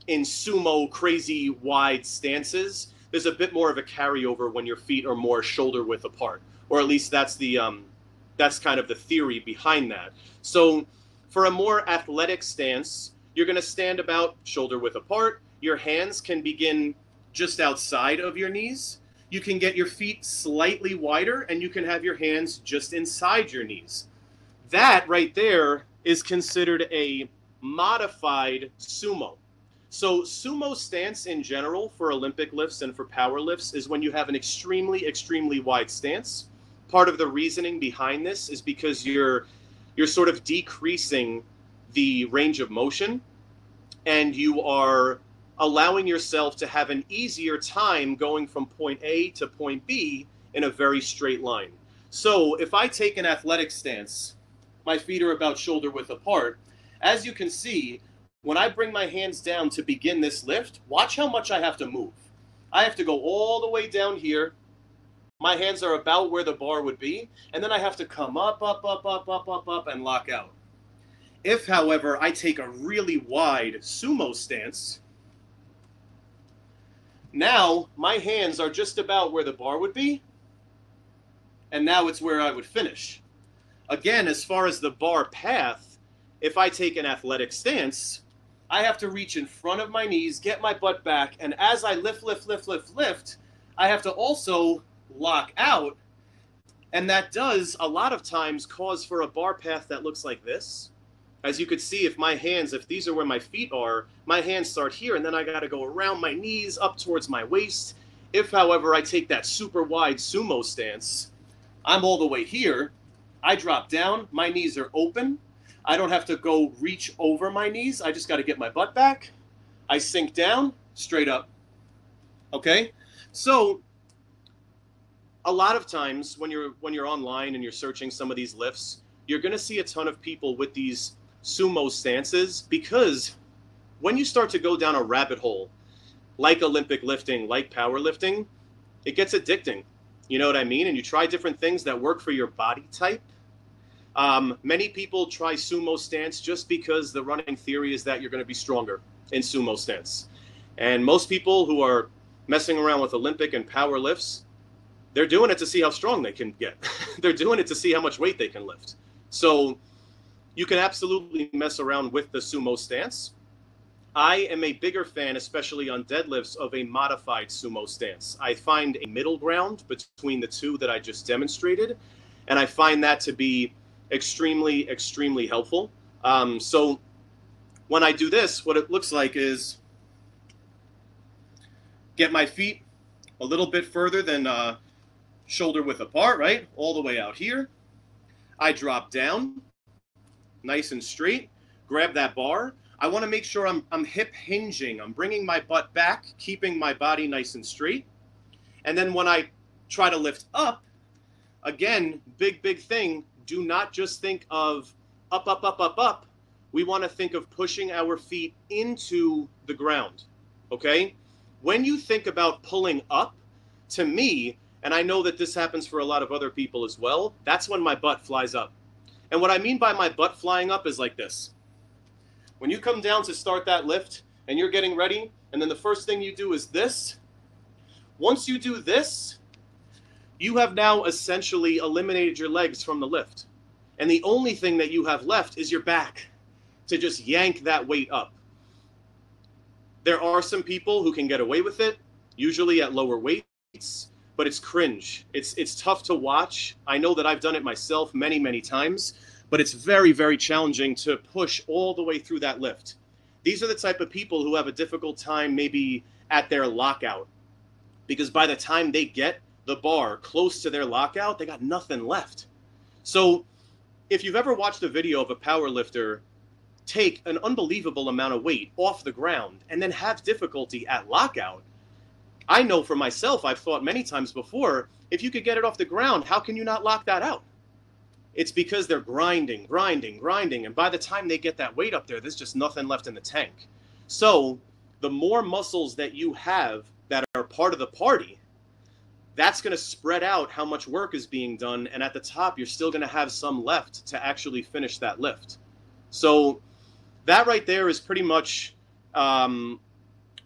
in sumo crazy wide stances. There's a bit more of a carryover when your feet are more shoulder width apart, or at least that's the um, that's kind of the theory behind that. So, for a more athletic stance, you're going to stand about shoulder width apart. Your hands can begin just outside of your knees. You can get your feet slightly wider and you can have your hands just inside your knees. That right there is considered a modified sumo. So, sumo stance in general for Olympic lifts and for power lifts is when you have an extremely, extremely wide stance. Part of the reasoning behind this is because you're you're sort of decreasing the range of motion and you are allowing yourself to have an easier time going from point A to point B in a very straight line. So if I take an athletic stance, my feet are about shoulder width apart. As you can see, when I bring my hands down to begin this lift, watch how much I have to move. I have to go all the way down here. My hands are about where the bar would be, and then I have to come up, up, up, up, up, up, up, and lock out. If, however, I take a really wide sumo stance, now my hands are just about where the bar would be, and now it's where I would finish. Again, as far as the bar path, if I take an athletic stance, I have to reach in front of my knees, get my butt back, and as I lift, lift, lift, lift, lift, I have to also lock out. And that does a lot of times cause for a bar path that looks like this as you could see, if my hands, if these are where my feet are, my hands start here, and then I got to go around my knees up towards my waist. If, however, I take that super wide sumo stance, I'm all the way here. I drop down, my knees are open. I don't have to go reach over my knees. I just got to get my butt back. I sink down, straight up. Okay? So a lot of times when you're when you're online and you're searching some of these lifts, you're going to see a ton of people with these sumo stances because when you start to go down a rabbit hole like Olympic lifting, like powerlifting, it gets addicting. You know what I mean? And you try different things that work for your body type. Um, many people try sumo stance just because the running theory is that you're going to be stronger in sumo stance. And most people who are messing around with Olympic and power lifts, they're doing it to see how strong they can get. they're doing it to see how much weight they can lift. So you can absolutely mess around with the sumo stance. I am a bigger fan, especially on deadlifts, of a modified sumo stance. I find a middle ground between the two that I just demonstrated, and I find that to be extremely, extremely helpful. Um, so when I do this, what it looks like is get my feet a little bit further than uh, shoulder width apart, right? All the way out here. I drop down, nice and straight, grab that bar. I want to make sure I'm, I'm hip hinging. I'm bringing my butt back, keeping my body nice and straight. And then when I try to lift up, again, big, big thing, do not just think of up, up, up, up, up. We want to think of pushing our feet into the ground. Okay? When you think about pulling up, to me, and I know that this happens for a lot of other people as well, that's when my butt flies up. And what I mean by my butt flying up is like this. When you come down to start that lift and you're getting ready, and then the first thing you do is this, once you do this, you have now essentially eliminated your legs from the lift. And the only thing that you have left is your back to just yank that weight up. There are some people who can get away with it, usually at lower weights, but it's cringe. It's it's tough to watch. I know that I've done it myself many, many times but it's very, very challenging to push all the way through that lift. These are the type of people who have a difficult time maybe at their lockout because by the time they get the bar close to their lockout, they got nothing left. So if you've ever watched a video of a power lifter take an unbelievable amount of weight off the ground and then have difficulty at lockout, I know for myself, I've thought many times before, if you could get it off the ground, how can you not lock that out? It's because they're grinding, grinding, grinding. And by the time they get that weight up there, there's just nothing left in the tank. So the more muscles that you have that are part of the party, that's going to spread out how much work is being done. And at the top, you're still going to have some left to actually finish that lift. So that right there is pretty much um,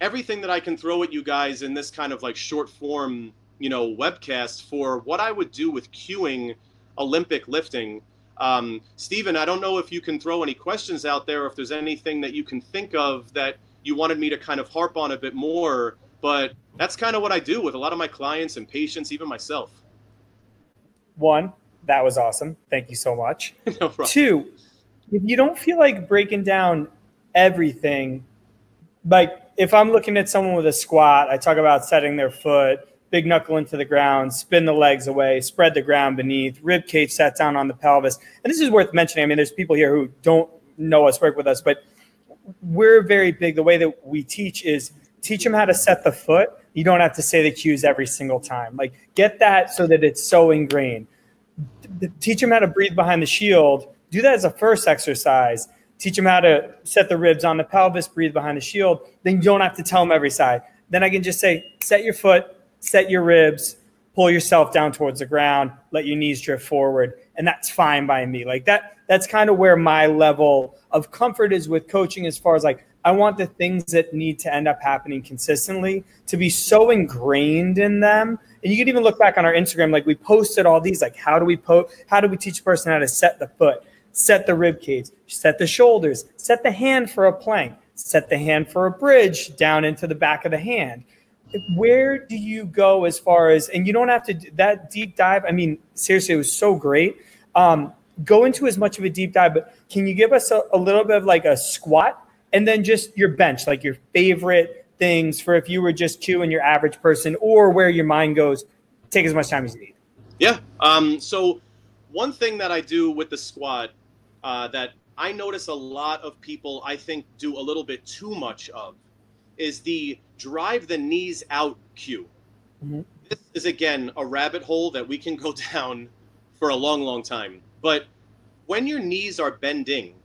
everything that I can throw at you guys in this kind of like short form, you know, webcast for what I would do with cueing – Olympic lifting. Um, Stephen, I don't know if you can throw any questions out there, if there's anything that you can think of that you wanted me to kind of harp on a bit more, but that's kind of what I do with a lot of my clients and patients, even myself. One, that was awesome. Thank you so much. no Two, if you don't feel like breaking down everything, like if I'm looking at someone with a squat, I talk about setting their foot, big knuckle into the ground, spin the legs away, spread the ground beneath, rib cage sat down on the pelvis. And this is worth mentioning. I mean, there's people here who don't know us, work with us, but we're very big. The way that we teach is teach them how to set the foot. You don't have to say the cues every single time. Like get that so that it's so ingrained. Teach them how to breathe behind the shield. Do that as a first exercise. Teach them how to set the ribs on the pelvis, breathe behind the shield. Then you don't have to tell them every side. Then I can just say, set your foot, set your ribs, pull yourself down towards the ground, let your knees drift forward, and that's fine by me. Like that that's kind of where my level of comfort is with coaching as far as like I want the things that need to end up happening consistently to be so ingrained in them. And you can even look back on our Instagram, like we posted all these, like how do we how do we teach a person how to set the foot, set the rib cage, set the shoulders, set the hand for a plank, set the hand for a bridge down into the back of the hand. Where do you go as far as and you don't have to that deep dive i mean seriously it was so great. Um, go into as much of a deep dive but can you give us a, a, little bit of like a squat and then just your bench like your favorite things for if you were just cueing your average person or where your mind goes take as much time as you need? Yeah um, so one thing that i do with the squat uh, that I notice a lot of people, I think, do a little bit too much of is the drive the knees out cue. Mm-hmm. This is, again, a rabbit hole that we can go down for a long, long time. But when your knees are bending,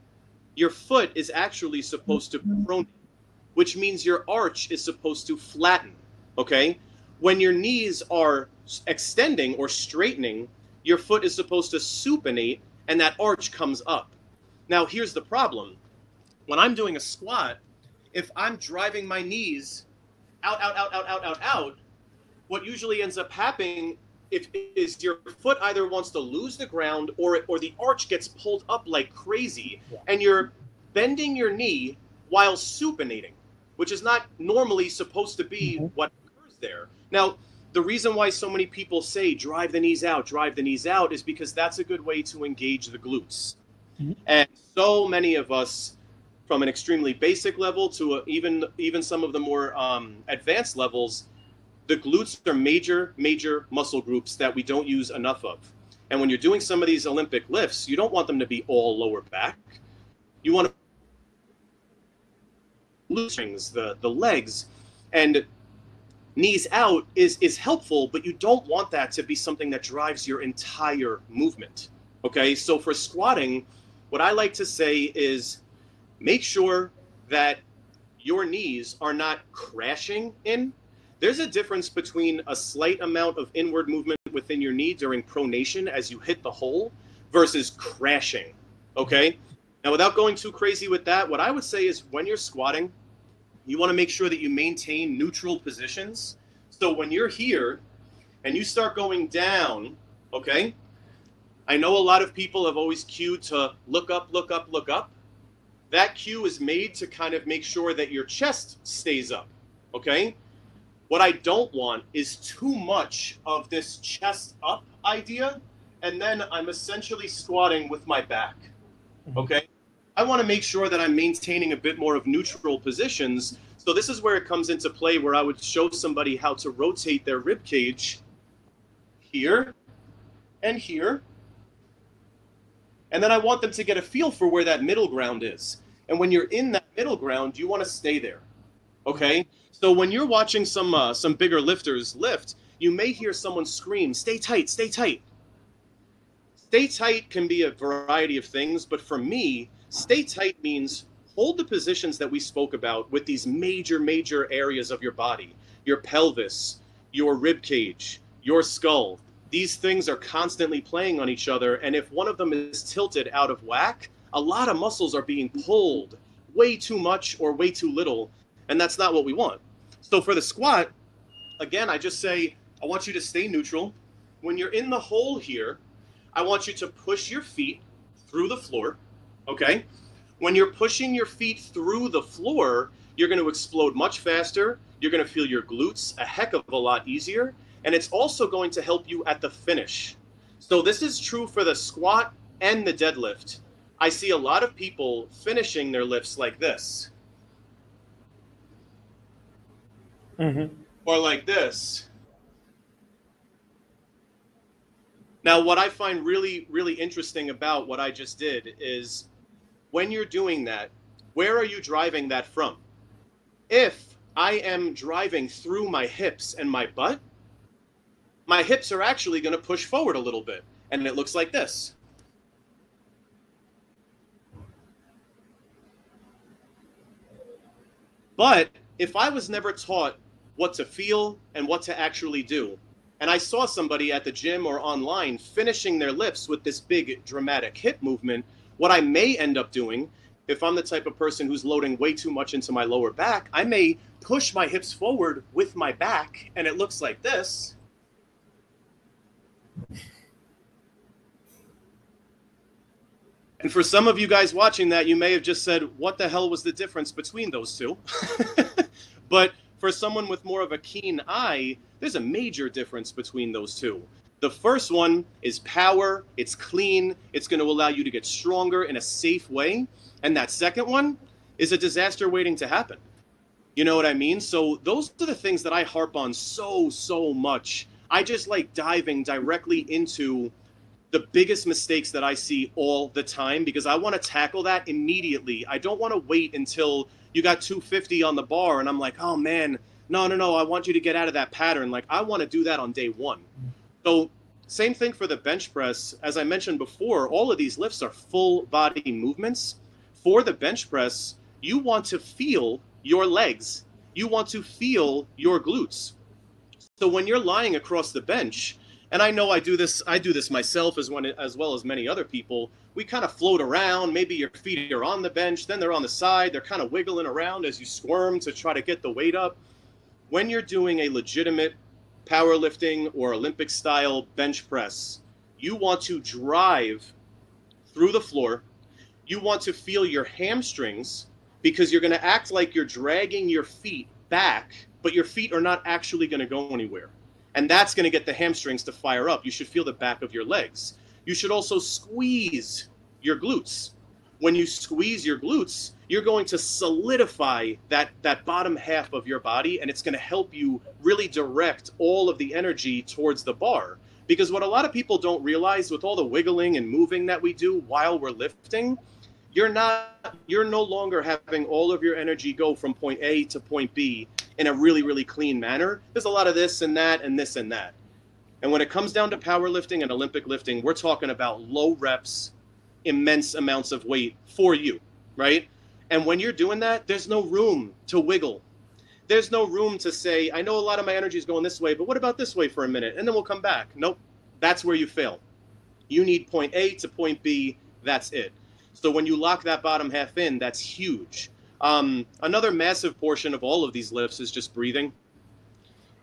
your foot is actually supposed to mm-hmm. pronate, which means your arch is supposed to flatten. Okay? When your knees are extending or straightening, your foot is supposed to supinate and that arch comes up. Now, here's the problem. When I'm doing a squat, if I'm driving my knees out, out, out, out, out, out, out, what usually ends up happening if is your foot either wants to lose the ground or or the arch gets pulled up like crazy, yeah. and you're bending your knee while supinating, which is not normally supposed to be mm-hmm. what occurs there. Now, the reason why so many people say drive the knees out, drive the knees out, is because that's a good way to engage the glutes. Mm-hmm. And so many of us, from an extremely basic level to a, even even some of the more um, advanced levels, the glutes are major major muscle groups that we don't use enough of. And when you're doing some of these Olympic lifts, you don't want them to be all lower back. You want to strings, the the legs, and knees out is is helpful, but you don't want that to be something that drives your entire movement. Okay, so for squatting, what I like to say is make sure that your knees are not crashing in. There's a difference between a slight amount of inward movement within your knee during pronation as you hit the hole versus crashing. Okay? Now, without going too crazy with that, what I would say is when you're squatting, you want to make sure that you maintain neutral positions. So when you're here and you start going down, okay, I know a lot of people have always cued to look up, look up, look up. That cue is made to kind of make sure that your chest stays up. Okay. What I don't want is too much of this chest up idea. And then I'm essentially squatting with my back. Mm-hmm. Okay. I want to make sure that I'm maintaining a bit more of neutral positions. So this is where it comes into play where I would show somebody how to rotate their rib cage here and here and then I want them to get a feel for where that middle ground is. And when you're in that middle ground, you want to stay there. Okay? So when you're watching some uh, some bigger lifters lift, you may hear someone scream, "Stay tight, stay tight." Stay tight can be a variety of things, but for me, stay tight means hold the positions that we spoke about with these major major areas of your body. Your pelvis, your rib cage, your skull, these things are constantly playing on each other. And if one of them is tilted out of whack, a lot of muscles are being pulled way too much or way too little. And that's not what we want. So for the squat, again, I just say, I want you to stay neutral. When you're in the hole here, I want you to push your feet through the floor. Okay. When you're pushing your feet through the floor, you're going to explode much faster. You're going to feel your glutes a heck of a lot easier and it's also going to help you at the finish. So this is true for the squat and the deadlift. I see a lot of people finishing their lifts like this. Mm-hmm. Or like this. Now, what I find really, really interesting about what I just did is when you're doing that, where are you driving that from? If I am driving through my hips and my butt, my hips are actually going to push forward a little bit. And it looks like this. But if I was never taught what to feel and what to actually do, and I saw somebody at the gym or online finishing their lifts with this big dramatic hip movement, what I may end up doing, if I'm the type of person who's loading way too much into my lower back, I may push my hips forward with my back, and it looks like this. And for some of you guys watching that, you may have just said, What the hell was the difference between those two? but for someone with more of a keen eye, there's a major difference between those two. The first one is power, it's clean, it's going to allow you to get stronger in a safe way. And that second one is a disaster waiting to happen. You know what I mean? So, those are the things that I harp on so, so much I just like diving directly into the biggest mistakes that I see all the time because I want to tackle that immediately. I don't want to wait until you got 250 on the bar and I'm like, oh man, no, no, no, I want you to get out of that pattern. Like, I want to do that on day one. So, same thing for the bench press. As I mentioned before, all of these lifts are full body movements. For the bench press, you want to feel your legs, you want to feel your glutes. So, when you're lying across the bench, and I know I do this, I do this myself as, as well as many other people. We kind of float around. Maybe your feet are on the bench, then they're on the side. They're kind of wiggling around as you squirm to try to get the weight up when you're doing a legitimate powerlifting or Olympic style bench press, you want to drive through the floor. You want to feel your hamstrings because you're going to act like you're dragging your feet back, but your feet are not actually going to go anywhere. And that's going to get the hamstrings to fire up. You should feel the back of your legs. You should also squeeze your glutes. When you squeeze your glutes, you're going to solidify that that bottom half of your body and it's going to help you really direct all of the energy towards the bar. Because what a lot of people don't realize with all the wiggling and moving that we do while we're lifting you're not you're no longer having all of your energy go from point A to point B in a really really clean manner. There's a lot of this and that and this and that. And when it comes down to powerlifting and olympic lifting we're talking about low reps immense amounts of weight for you right and when you're doing that, there's no room to wiggle. There's no room to say, I know a lot of my energy is going this way, but what about this way for a minute? And then we'll come back. Nope. That's where you fail. You need point A to point B. That's it. So when you lock that bottom half in, that's huge. Um, another massive portion of all of these lifts is just breathing.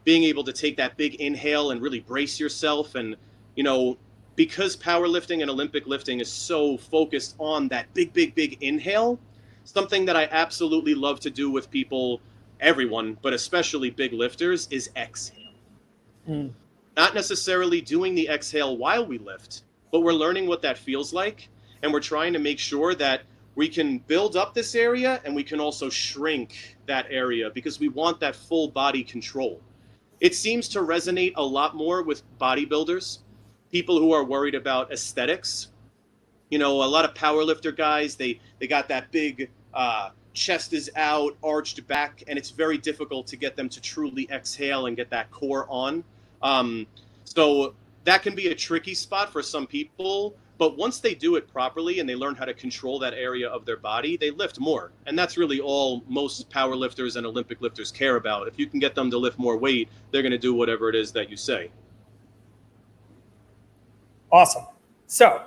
Being able to take that big inhale and really brace yourself. And, you know, because powerlifting and Olympic lifting is so focused on that big, big, big inhale, something that I absolutely love to do with people, everyone, but especially big lifters, is exhale. Mm. Not necessarily doing the exhale while we lift, but we're learning what that feels like. And we're trying to make sure that we can build up this area and we can also shrink that area because we want that full body control. It seems to resonate a lot more with bodybuilders, people who are worried about aesthetics you know, a lot of powerlifter guys, they they got that big uh, chest is out, arched back, and it's very difficult to get them to truly exhale and get that core on. Um, so that can be a tricky spot for some people. But once they do it properly and they learn how to control that area of their body, they lift more. And that's really all most power lifters and Olympic lifters care about. If you can get them to lift more weight, they're going to do whatever it is that you say. Awesome. So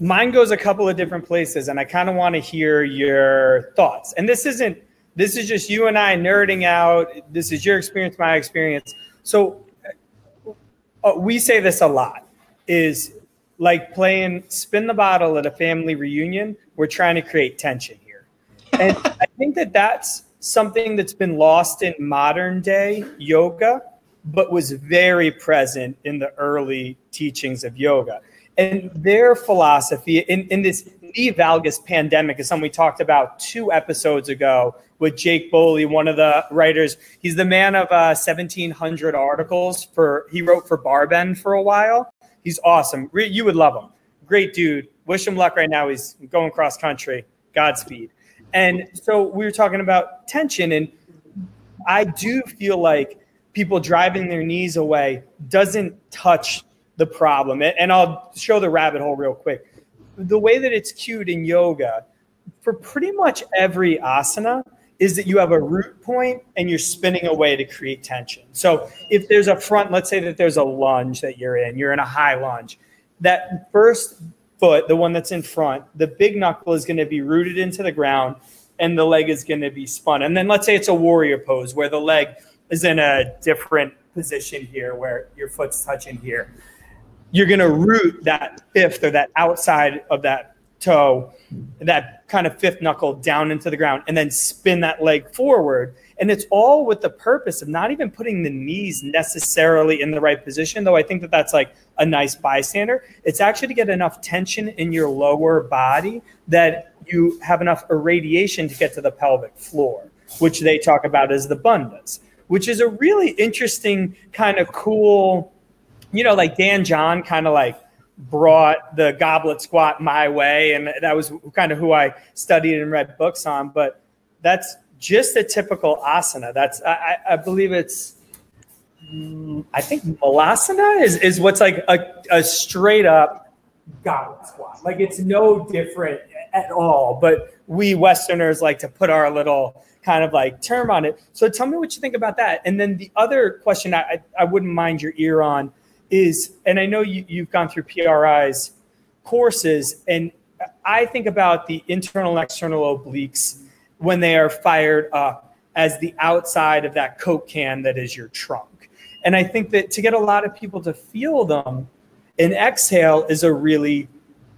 mine goes a couple of different places and i kind of want to hear your thoughts. And this isn't this is just you and i nerding out. This is your experience my experience. So uh, we say this a lot is like playing spin the bottle at a family reunion we're trying to create tension here. And i think that that's something that's been lost in modern day yoga but was very present in the early teachings of yoga and their philosophy in, in this valgus pandemic is something we talked about two episodes ago with Jake Boly, one of the writers. He's the man of uh, 1,700 articles for, he wrote for BarBend for a while. He's awesome. You would love him. Great dude. Wish him luck right now. He's going cross country. Godspeed. And so we were talking about tension, and I do feel like people driving their knees away doesn't touch the problem. And I'll show the rabbit hole real quick. The way that it's cued in yoga for pretty much every asana is that you have a root point and you're spinning away to create tension. So if there's a front, let's say that there's a lunge that you're in, you're in a high lunge. That first foot, the one that's in front, the big knuckle is going to be rooted into the ground and the leg is going to be spun. And then let's say it's a warrior pose where the leg is in a different position here where your foot's touching here you're going to root that fifth or that outside of that toe, that kind of fifth knuckle down into the ground, and then spin that leg forward. And it's all with the purpose of not even putting the knees necessarily in the right position, though I think that that's like a nice bystander. It's actually to get enough tension in your lower body that you have enough irradiation to get to the pelvic floor, which they talk about as the bandhas, which is a really interesting kind of cool you know, like Dan John kind of like brought the goblet squat my way, and that was kind of who I studied and read books on. But that's just a typical asana. That's I, I believe it's mm, I think malasana is is what's like a, a straight up goblet squat. Like it's no different at all. But we Westerners like to put our little kind of like term on it. So tell me what you think about that. And then the other question I, I, I wouldn't mind your ear on is, and I know you, you've gone through PRI's courses, and I think about the internal and external obliques when they are fired up as the outside of that Coke can that is your trunk. And I think that to get a lot of people to feel them, an exhale is a really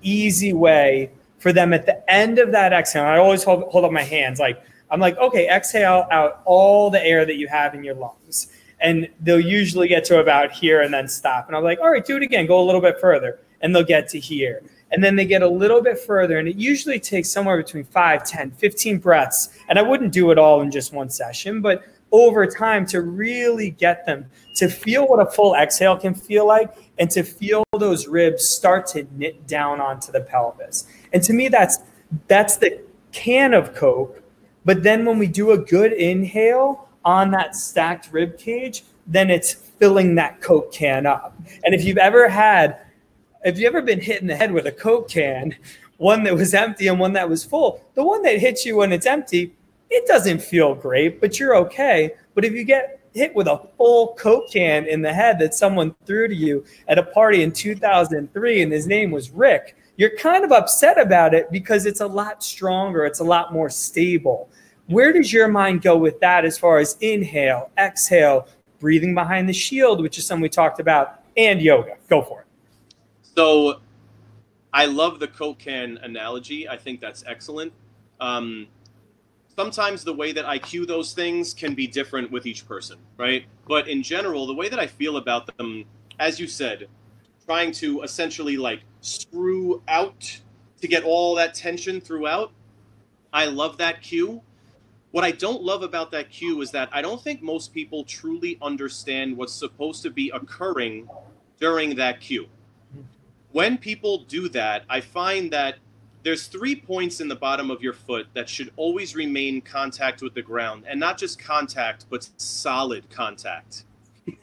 easy way for them at the end of that exhale. I always hold, hold up my hands like, I'm like, okay, exhale out all the air that you have in your lungs. And they'll usually get to about here and then stop. And I'm like, all right, do it again, go a little bit further. And they'll get to here. And then they get a little bit further. And it usually takes somewhere between 5, 10, 15 breaths. And I wouldn't do it all in just one session, but over time to really get them to feel what a full exhale can feel like and to feel those ribs start to knit down onto the pelvis. And to me, that's that's the can of Coke. But then when we do a good inhale on that stacked rib cage, then it's filling that Coke can up. And if you've ever had, if you've ever been hit in the head with a Coke can, one that was empty and one that was full, the one that hits you when it's empty, it doesn't feel great, but you're okay. But if you get hit with a full Coke can in the head that someone threw to you at a party in 2003 and his name was Rick, you're kind of upset about it because it's a lot stronger, it's a lot more stable. Where does your mind go with that as far as inhale, exhale, breathing behind the shield, which is something we talked about, and yoga? Go for it. So I love the Coke can analogy. I think that's excellent. Um, sometimes the way that I cue those things can be different with each person, right? But in general, the way that I feel about them, as you said, trying to essentially like screw out to get all that tension throughout. I love that cue. What I don't love about that cue is that I don't think most people truly understand what's supposed to be occurring during that cue. When people do that, I find that there's three points in the bottom of your foot that should always remain contact with the ground and not just contact but solid contact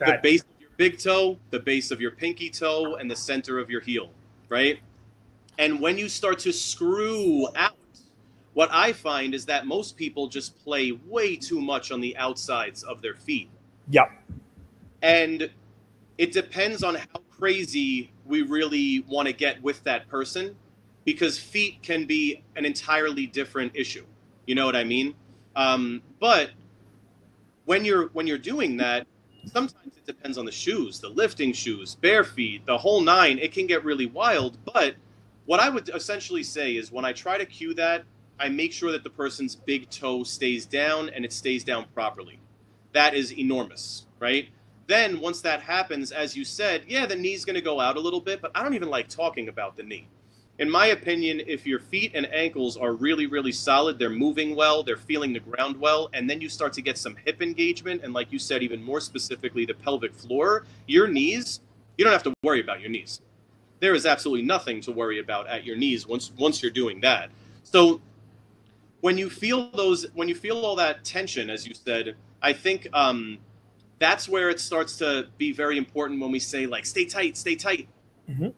the base of your big toe, the base of your pinky toe, and the center of your heel, right? And when you start to screw out, what I find is that most people just play way too much on the outsides of their feet. Yep. And it depends on how crazy we really want to get with that person because feet can be an entirely different issue. You know what I mean? Um, but when you're when you're doing that, sometimes it depends on the shoes, the lifting shoes, bare feet, the whole nine. It can get really wild. But what I would essentially say is when I try to cue that, I make sure that the person's big toe stays down and it stays down properly. That is enormous, right? Then once that happens, as you said, yeah, the knee's going to go out a little bit, but I don't even like talking about the knee in my opinion, if your feet and ankles are really, really solid, they're moving well, they're feeling the ground well, and then you start to get some hip engagement, and like you said, even more specifically, the pelvic floor, your knees, you don't have to worry about your knees. There is absolutely nothing to worry about at your knees once once you're doing that. So when you feel those, when you feel all that tension, as you said, I think um, that's where it starts to be very important when we say like, stay tight, stay tight. Mm-hmm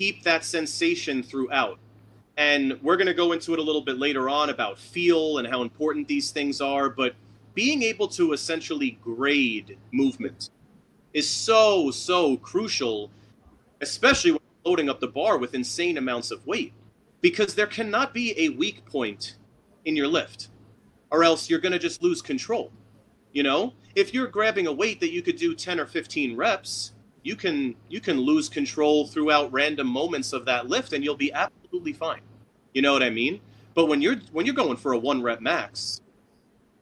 keep that sensation throughout. And we're going to go into it a little bit later on about feel and how important these things are. But being able to essentially grade movement is so, so crucial, especially when loading up the bar with insane amounts of weight, because there cannot be a weak point in your lift, or else you're going to just lose control. You know, if you're grabbing a weight that you could do 10 or 15 reps, you can you can lose control throughout random moments of that lift and you'll be absolutely fine you know what i mean but when you're when you're going for a one rep max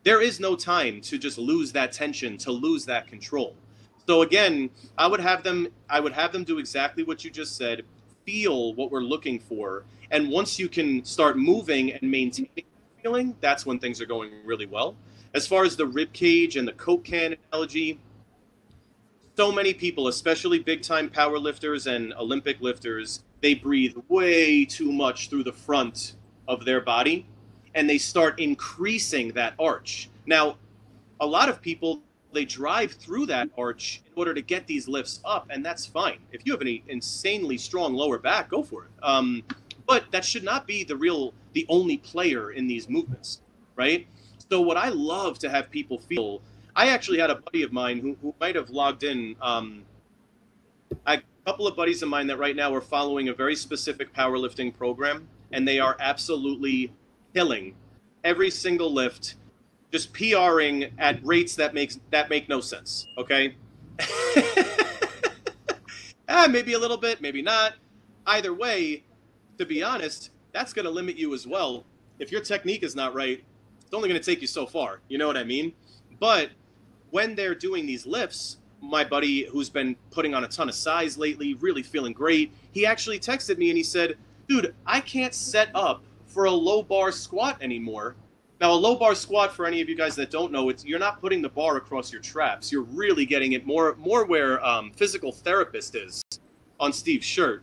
there is no time to just lose that tension to lose that control so again i would have them i would have them do exactly what you just said feel what we're looking for and once you can start moving and maintaining feeling that's when things are going really well as far as the rib cage and the coke can analogy so many people, especially big time power lifters and Olympic lifters, they breathe way too much through the front of their body and they start increasing that arch. Now, a lot of people they drive through that arch in order to get these lifts up, and that's fine. If you have an insanely strong lower back, go for it. Um, but that should not be the real, the only player in these movements, right? So what I love to have people feel, I actually had a buddy of mine who, who might have logged in. Um, a couple of buddies of mine that right now are following a very specific powerlifting program, and they are absolutely killing every single lift just PRing at rates that makes that make no sense. Okay. ah, maybe a little bit, maybe not. Either way, to be honest, that's going to limit you as well. If your technique is not right, it's only going to take you so far. You know what I mean? But when they're doing these lifts, my buddy who's been putting on a ton of size lately, really feeling great, he actually texted me and he said, Dude, I can't set up for a low bar squat anymore now, a low bar squat, for any of you guys that don't know, it's you're not putting the bar across your traps. You're really getting it more more where um, physical therapist is on Steve's shirt.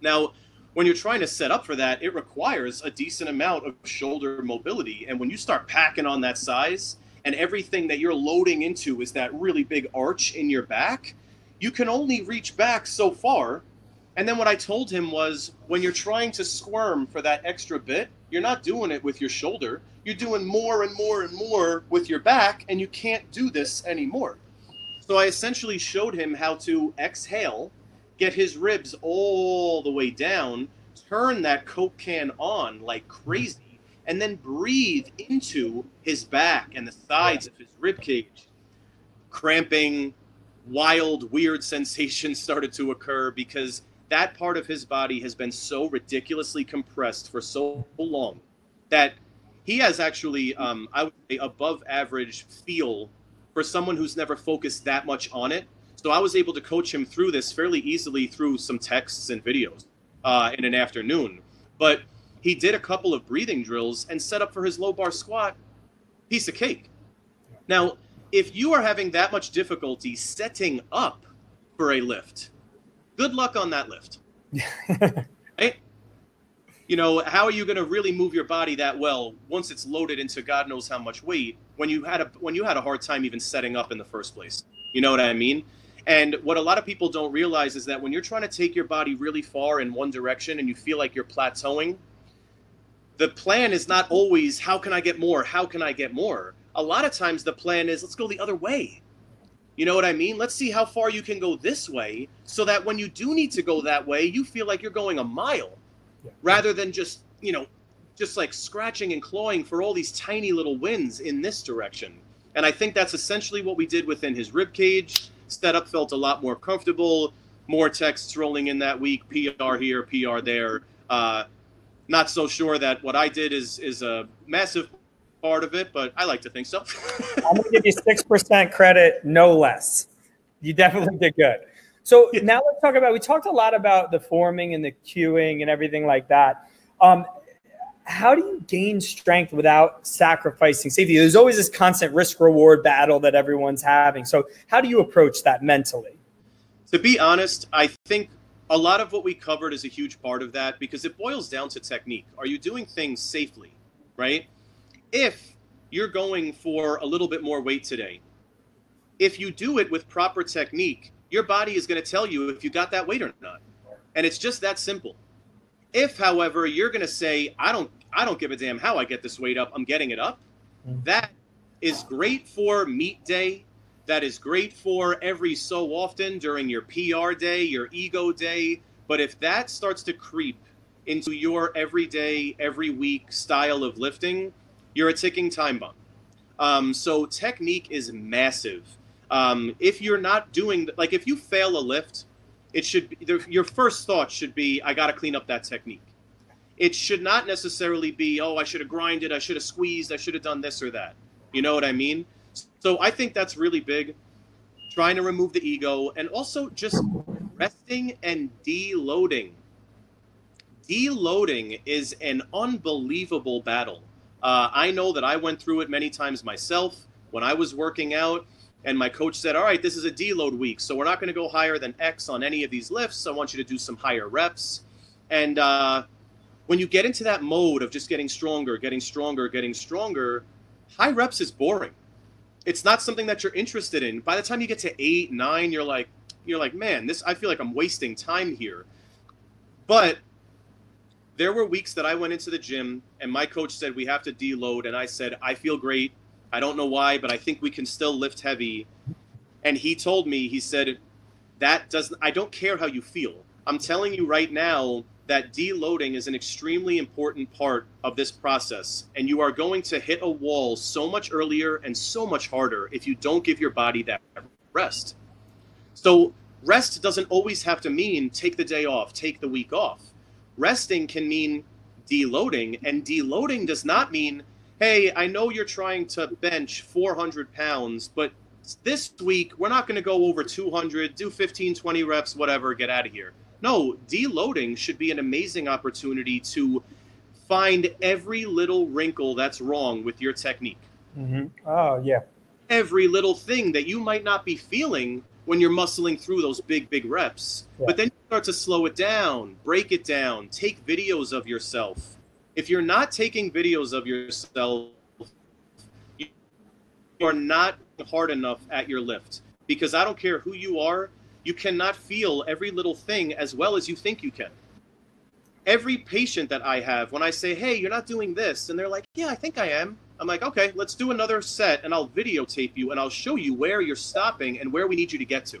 Now, when you're trying to set up for that, it requires a decent amount of shoulder mobility. And when you start packing on that size, and everything that you're loading into is that really big arch in your back, you can only reach back so far. And then what I told him was when you're trying to squirm for that extra bit, you're not doing it with your shoulder you're doing more and more and more with your back, and you can't do this anymore. So I essentially showed him how to exhale, get his ribs all the way down, turn that Coke can on like crazy, and then breathe into his back and the sides of his rib cage. Cramping, wild, weird sensations started to occur because that part of his body has been so ridiculously compressed for so long that he has actually, um, I would say, above average feel for someone who's never focused that much on it. So I was able to coach him through this fairly easily through some texts and videos uh, in an afternoon. But he did a couple of breathing drills and set up for his low bar squat. Piece of cake. Now, if you are having that much difficulty setting up for a lift, good luck on that lift. right? you know, how are you going to really move your body that well once it's loaded into God knows how much weight when you had a when you had a hard time even setting up in the first place? You know what I mean? And what a lot of people don't realize is that when you're trying to take your body really far in one direction and you feel like you're plateauing, the plan is not always how can I get more? How can I get more? A lot of times the plan is let's go the other way. You know what I mean? Let's see how far you can go this way so that when you do need to go that way, you feel like you're going a mile rather than just you know just like scratching and clawing for all these tiny little wins in this direction. And I think that's essentially what we did within his rib cage. Setup felt a lot more comfortable. More texts rolling in that week. PR here, PR there. Uh, not so sure that what I did is is a massive part of it, but I like to think so. I'm gonna give you six percent credit, no less. You definitely did good. So now let's talk about. We talked a lot about the forming and the cueing and everything like that. Um, how do you gain strength without sacrificing safety? There's always this constant risk reward battle that everyone's having. So how do you approach that mentally? To be honest, I think a lot of what we covered is a huge part of that because it boils down to technique. Are you doing things safely, right? If you're going for a little bit more weight today, if you do it with proper technique, your body is going to tell you if you got that weight or not. And it's just that simple. If, however, you're going to say, I don't, I don't give a damn how I get this weight up, I'm getting it up, mm. that is great for meet day. That is great for every so often during your PR day, your ego day. But if that starts to creep into your everyday, every week style of lifting, you're a ticking time bomb. Um, so technique is massive. Um, if you're not doing like if you fail a lift, it should be your first thought should be I got to clean up that technique. It should not necessarily be oh I should have grinded, I should have squeezed, I should have done this or that. You know what I mean? So I think that's really big. Trying to remove the ego and also just resting and deloading. Deloading is an unbelievable battle. Uh, I know that I went through it many times myself when I was working out and my coach said, All right, this is a deload week. So we're not going to go higher than X on any of these lifts. I want you to do some higher reps. And uh, when you get into that mode of just getting stronger, getting stronger, getting stronger, high reps is boring. It's not something that you're interested in. By the time you get to eight, nine, you're like, you're like, man, this I feel like I'm wasting time here. But there were weeks that I went into the gym and my coach said we have to deload, and I said I feel great. I don't know why, but I think we can still lift heavy. And he told me, he said, that doesn't. I don't care how you feel. I'm telling you right now that deloading is an extremely important part of this process, and you are going to hit a wall so much earlier and so much harder if you don't give your body that rest. So rest doesn't always have to mean take the day off, take the week off resting can mean deloading, and deloading does not mean, hey, I know you're trying to bench 400 pounds, but this week we're not going to go over 200, do 15, 20 reps, whatever, get out of here. No, deloading should be an amazing opportunity to find every little wrinkle that's wrong with your technique. Mm-hmm. Oh, yeah. Every little thing that you might not be feeling when you're muscling through those big, big reps. Yeah. But then you start to slow it down, break it down, take videos of yourself. If you're not taking videos of yourself, you are not hard enough at your lift. Because I don't care who you are, you cannot feel every little thing as well as you think you can. Every patient that I have, when I say, hey, you're not doing this, and they're like, yeah, I think I am. I'm like, okay, let's do another set and I'll videotape you and I'll show you where you're stopping and where we need you to get to.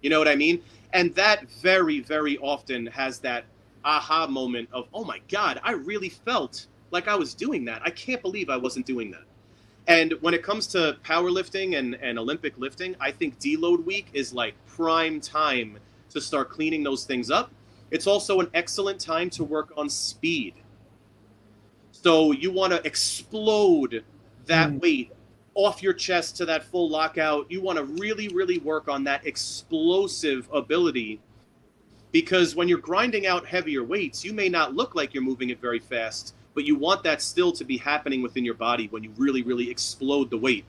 You know what I mean? And that very, very often has that aha moment of, oh my God, I really felt like I was doing that. I can't believe I wasn't doing that. And when it comes to powerlifting and, and Olympic lifting, I think deload week is like prime time to start cleaning those things up. It's also an excellent time to work on speed so you want to explode that mm. weight off your chest to that full lockout. You want to really, really work on that explosive ability because when you're grinding out heavier weights, you may not look like you're moving it very fast, but you want that still to be happening within your body when you really, really explode the weight.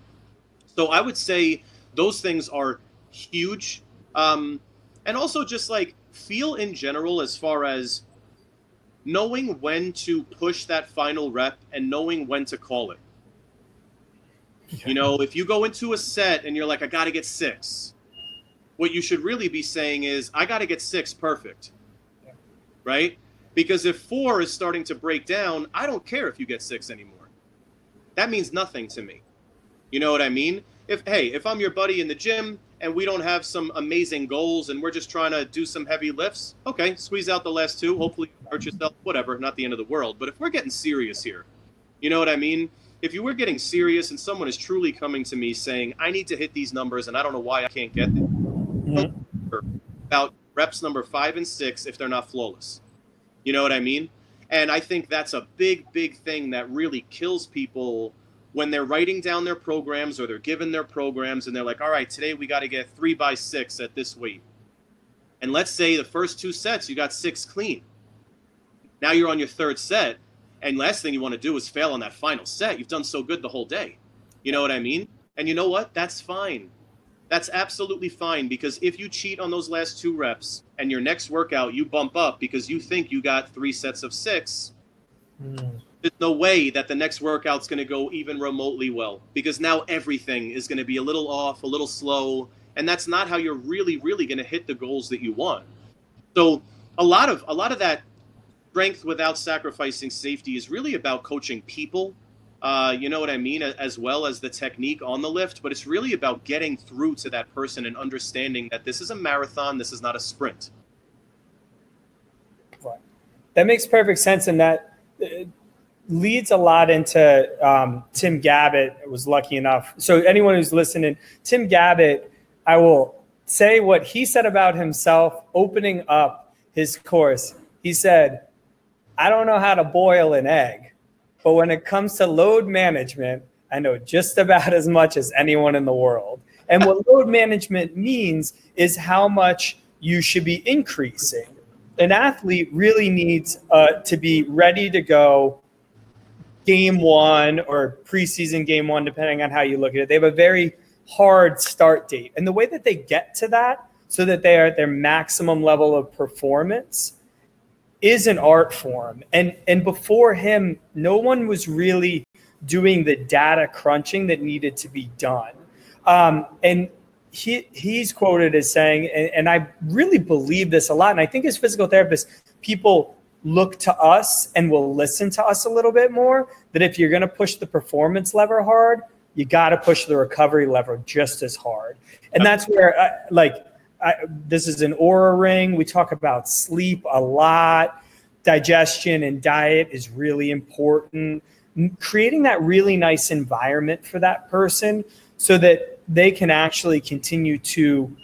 So I would say those things are huge. Um, and also just like feel in general as far as knowing when to push that final rep and knowing when to call it. Yeah. You know, if you go into a set and you're like, I got to get six, what you should really be saying is, I got to get six perfect. Yeah. Right? Because if four is starting to break down, I don't care if you get six anymore. That means nothing to me. You know what I mean? If, hey, if I'm your buddy in the gym and we don't have some amazing goals and we're just trying to do some heavy lifts, okay, squeeze out the last two. Hopefully, you hurt yourself, whatever, not the end of the world. But if we're getting serious here, you know what I mean? If you were getting serious and someone is truly coming to me saying, I need to hit these numbers and I don't know why I can't get them, mm-hmm. about reps number five and six if they're not flawless. You know what I mean? And I think that's a big, big thing that really kills people when they're writing down their programs or they're given their programs and they're like, all right, today we got to get three by six at this weight. And let's say the first two sets you got six clean. Now you're on your third set, and last thing you want to do is fail on that final set. You've done so good the whole day. You know what I mean? And you know what? That's fine. That's absolutely fine because if you cheat on those last two reps and your next workout you bump up because you think you got three sets of six, mm there's no way that the next workout's going to go even remotely well because now everything is going to be a little off, a little slow, and that's not how you're really, really going to hit the goals that you want. So a lot of a lot of that strength without sacrificing safety is really about coaching people. Uh, you know what I mean, as well as the technique on the lift. But it's really about getting through to that person and understanding that this is a marathon. This is not a sprint. Right. That makes perfect sense. And that leads a lot into um, Tim Gabbett. Was lucky enough. So anyone who's listening, Tim Gabbett, I will say what he said about himself opening up his course. He said, "I don't know how to boil an egg, but when it comes to load management, I know just about as much as anyone in the world." And what load management means is how much you should be increasing. An athlete really needs uh, to be ready to go game one or preseason game one, depending on how you look at it. They have a very hard start date. And the way that they get to that so that they are at their maximum level of performance is an art form. And and before him, no one was really doing the data crunching that needed to be done. Um, and he he's quoted as saying, and, and I really believe this a lot. And I think as physical therapists, people look to us and will listen to us a little bit more. That if you're going to push the performance lever hard, you got to push the recovery lever just as hard. And that's where, I, like, I, this is an Oura ring. We talk about sleep a lot. Digestion and diet is really important. Creating that really nice environment for that person so that they can actually continue to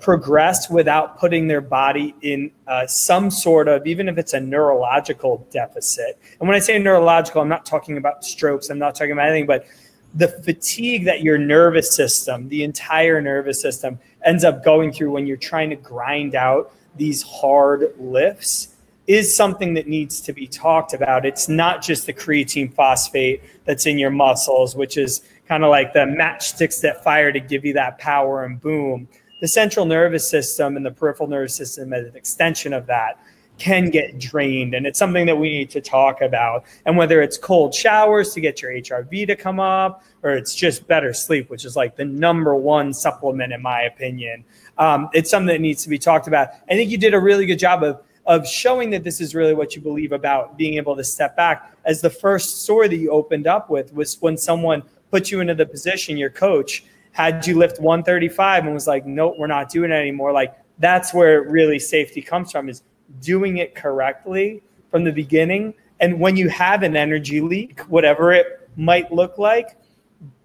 progress without putting their body in uh, some sort of, even if it's a neurological deficit. And when I say neurological, I'm not talking about strokes, I'm not talking about anything, but the fatigue that your nervous system, the entire nervous system, ends up going through when you're trying to grind out these hard lifts is something that needs to be talked about. It's not just the creatine phosphate that's in your muscles, which is kind of like the matchsticks that fire to give you that power and boom. The central nervous system and the peripheral nervous system as an extension of that can get drained. And it's something that we need to talk about. And whether it's cold showers to get your HRV to come up, or it's just better sleep, which is like the number one supplement, in my opinion, um, it's something that needs to be talked about. I think you did a really good job of. Of showing that this is really what you believe about being able to step back. As the first story that you opened up with was when someone put you into the position, your coach had you lift 135 and was like, nope, we're not doing it anymore. Like that's where really safety comes from is doing it correctly from the beginning. And when you have an energy leak, whatever it might look like,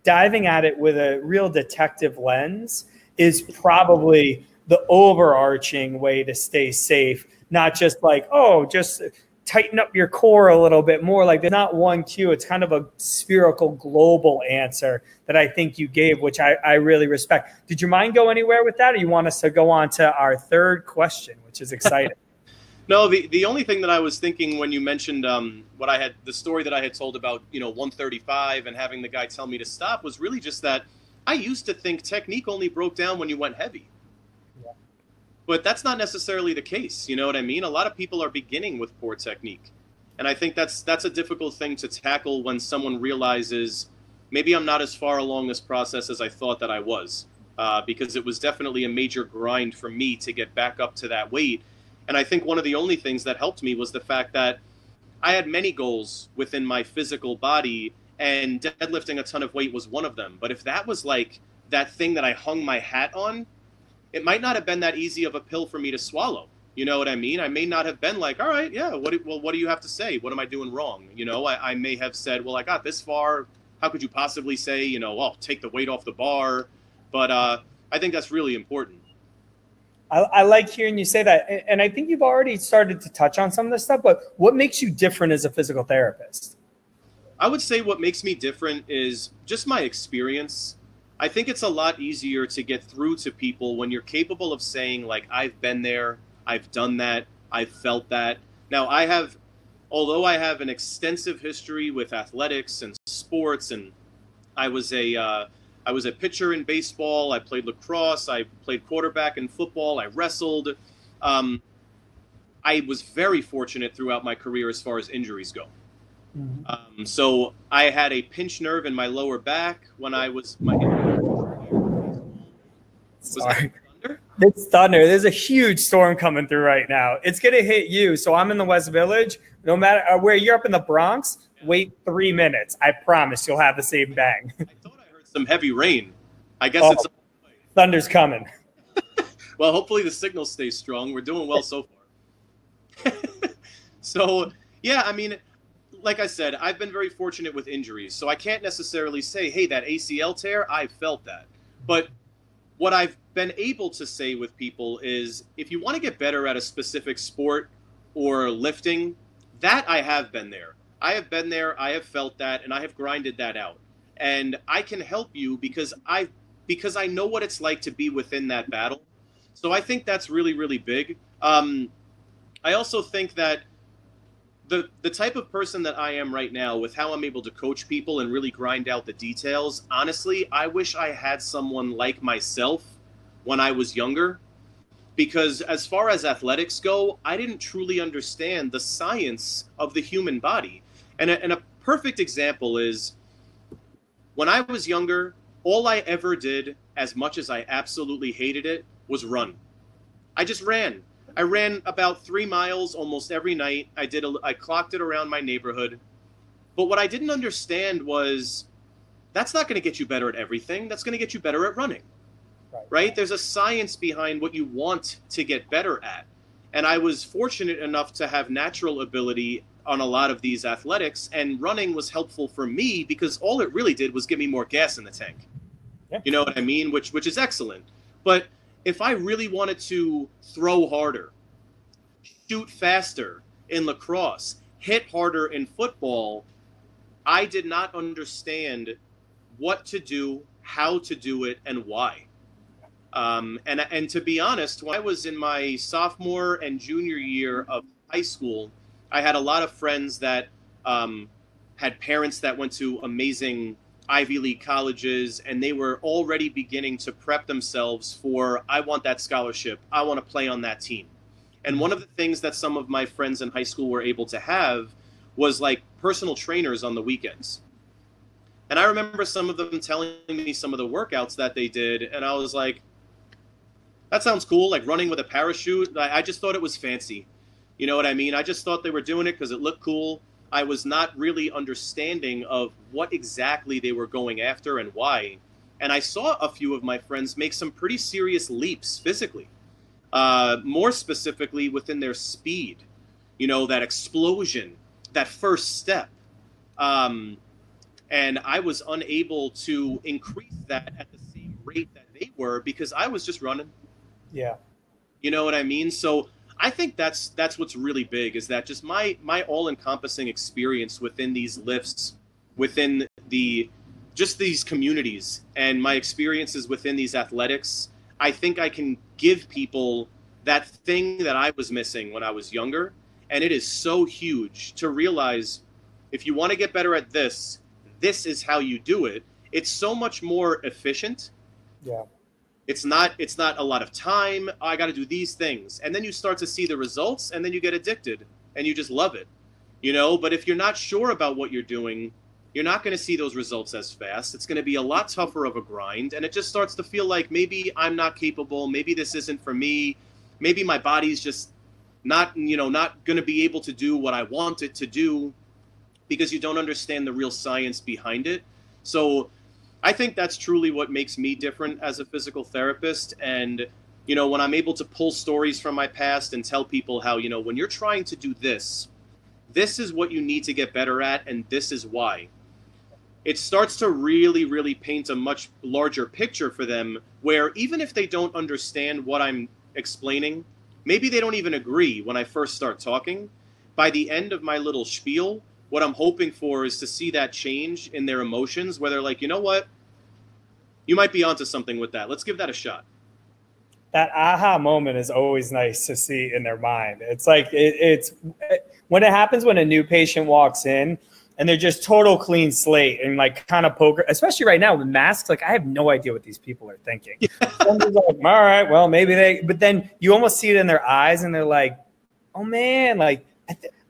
diving at it with a real detective lens is probably the overarching way to stay safe, not just like, oh, just tighten up your core a little bit more. Like there's not one cue. It's kind of a spherical global answer that I think you gave, which I, I really respect. Did your mind go anywhere with that? Or you want us to go on to our third question, which is exciting? No, the, the only thing that I was thinking when you mentioned um, what I had, the story that I had told about, you know, 135 and having the guy tell me to stop was really just that I used to think technique only broke down when you went heavy. Yeah. But that's not necessarily the case. You know what I mean? A lot of people are beginning with poor technique. And I think that's that's a difficult thing to tackle when someone realizes maybe I'm not as far along this process as I thought that I was. Uh, because it was definitely a major grind for me to get back up to that weight and I think one of the only things that helped me was the fact that I had many goals within my physical body, and deadlifting a ton of weight was one of them. But if that was like that thing that I hung my hat on, it might not have been that easy of a pill for me to swallow. You know what I mean? I may not have been like, all right, yeah, what, well, what do you have to say? What am I doing wrong? You know, I, I may have said, well, I got this far. How could you possibly say, you know, oh, take the weight off the bar? But uh, I think that's really important. I, I, like hearing you say that. And I think you've already started to touch on some of this stuff, but what makes you different as a physical therapist? I would say what makes me different is just my experience. I think it's a lot easier to get through to people when you're capable of saying, like, I've been there, I've done that, I've felt that. Now, I have, although I have an extensive history with athletics and sports, and I was a, uh, I was a pitcher in baseball. I played lacrosse. I played quarterback in football. I wrestled. Um, I was very fortunate throughout my career as far as injuries go. Mm-hmm. Um, so I had a pinched nerve in my lower back when I was my. Sorry. Thunder? It's thunder. There's a huge storm coming through right now. It's gonna hit you. So I'm in the West Village. No matter uh, where you're up in the Bronx, wait three minutes. I promise you'll have the same bang. some heavy rain. I guess oh, it's thunder's coming. well, hopefully the signal stays strong. We're doing well so far. so, yeah, I mean, like I said, I've been very fortunate with injuries, so I can't necessarily say, "Hey, that ACL tear, I felt that." But what I've been able to say with people is if you want to get better at a specific sport or lifting, that I have been there. I have been there, I have felt that, and I have grinded that out and I can help you because I because I know what it's like to be within that battle. So I think that's really really big. Um, I also think that the the type of person that I am right now, with how I'm able to coach people and really grind out the details, honestly, I wish I had someone like myself when I was younger. Because as far as athletics go, I didn't truly understand the science of the human body. And a, and a perfect example is when I was younger, all I ever did, as much as I absolutely hated it, was run. I just ran. I ran about three miles almost every night. I did. A, I clocked it around my neighborhood. But what I didn't understand was that's not going to get you better at everything. That's going to get you better at running. Right. right? There's a science behind what you want to get better at. And I was fortunate enough to have natural ability on a lot of these athletics, and running was helpful for me because all it really did was give me more gas in the tank. Yeah. You know what I mean? Which which is excellent. But if I really wanted to throw harder, shoot faster in lacrosse, hit harder in football, I did not understand what to do, how to do it, and why. Um, and and to be honest, when I was in my sophomore and junior year of high school, I had a lot of friends that um, had parents that went to amazing Ivy League colleges, and they were already beginning to prep themselves for I want that scholarship. I want to play on that team. And one of the things that some of my friends in high school were able to have was like personal trainers on the weekends. And I remember some of them telling me some of the workouts that they did, and I was like, that sounds cool, like running with a parachute. I just thought it was fancy. You know what I mean? I just thought they were doing it because it looked cool. I was not really understanding of what exactly they were going after and why. And I saw a few of my friends make some pretty serious leaps physically, uh, more specifically within their speed. You know, that explosion, that first step. Um, and I was unable to increase that at the same rate that they were because I was just running. Yeah. You know what I mean? So I think that's that's what's really big is that just my my all encompassing experience within these lifts, within the just these communities and my experiences within these athletics, I think I can give people that thing that I was missing when I was younger. And it is so huge to realize if you want to get better at this, this is how you do it. It's so much more efficient. Yeah it's not it's not a lot of time. Oh, i got to do these things. And then you start to see the results and then you get addicted and you just love it you know? But if you're not sure about what you're doing you're not going to see those results as fast. It's going to be a lot tougher of a grind and it just starts to feel like maybe i'm not capable maybe this isn't for me maybe my body's just not you know not going to be able to do what i want it to do because you don't understand the real science behind it. So I think that's truly what makes me different as a physical therapist. And, you know, when I'm able to pull stories from my past and tell people how, you know, when you're trying to do this, this is what you need to get better at, and this is why. It starts to really, really paint a much larger picture for them where even if they don't understand what I'm explaining, maybe they don't even agree when I first start talking. By the end of my little spiel, what I'm hoping for is to see that change in their emotions where they're like, you know what? You might be onto something with that. Let's give that a shot. That aha moment is always nice to see in their mind. It's like it, it's when it happens when a new patient walks in and they're just total clean slate and like kind of poker, especially right now with masks. Like I have no idea what these people are thinking. Yeah. like, all right, well maybe they, but then you almost see it in their eyes and they're like, oh man, like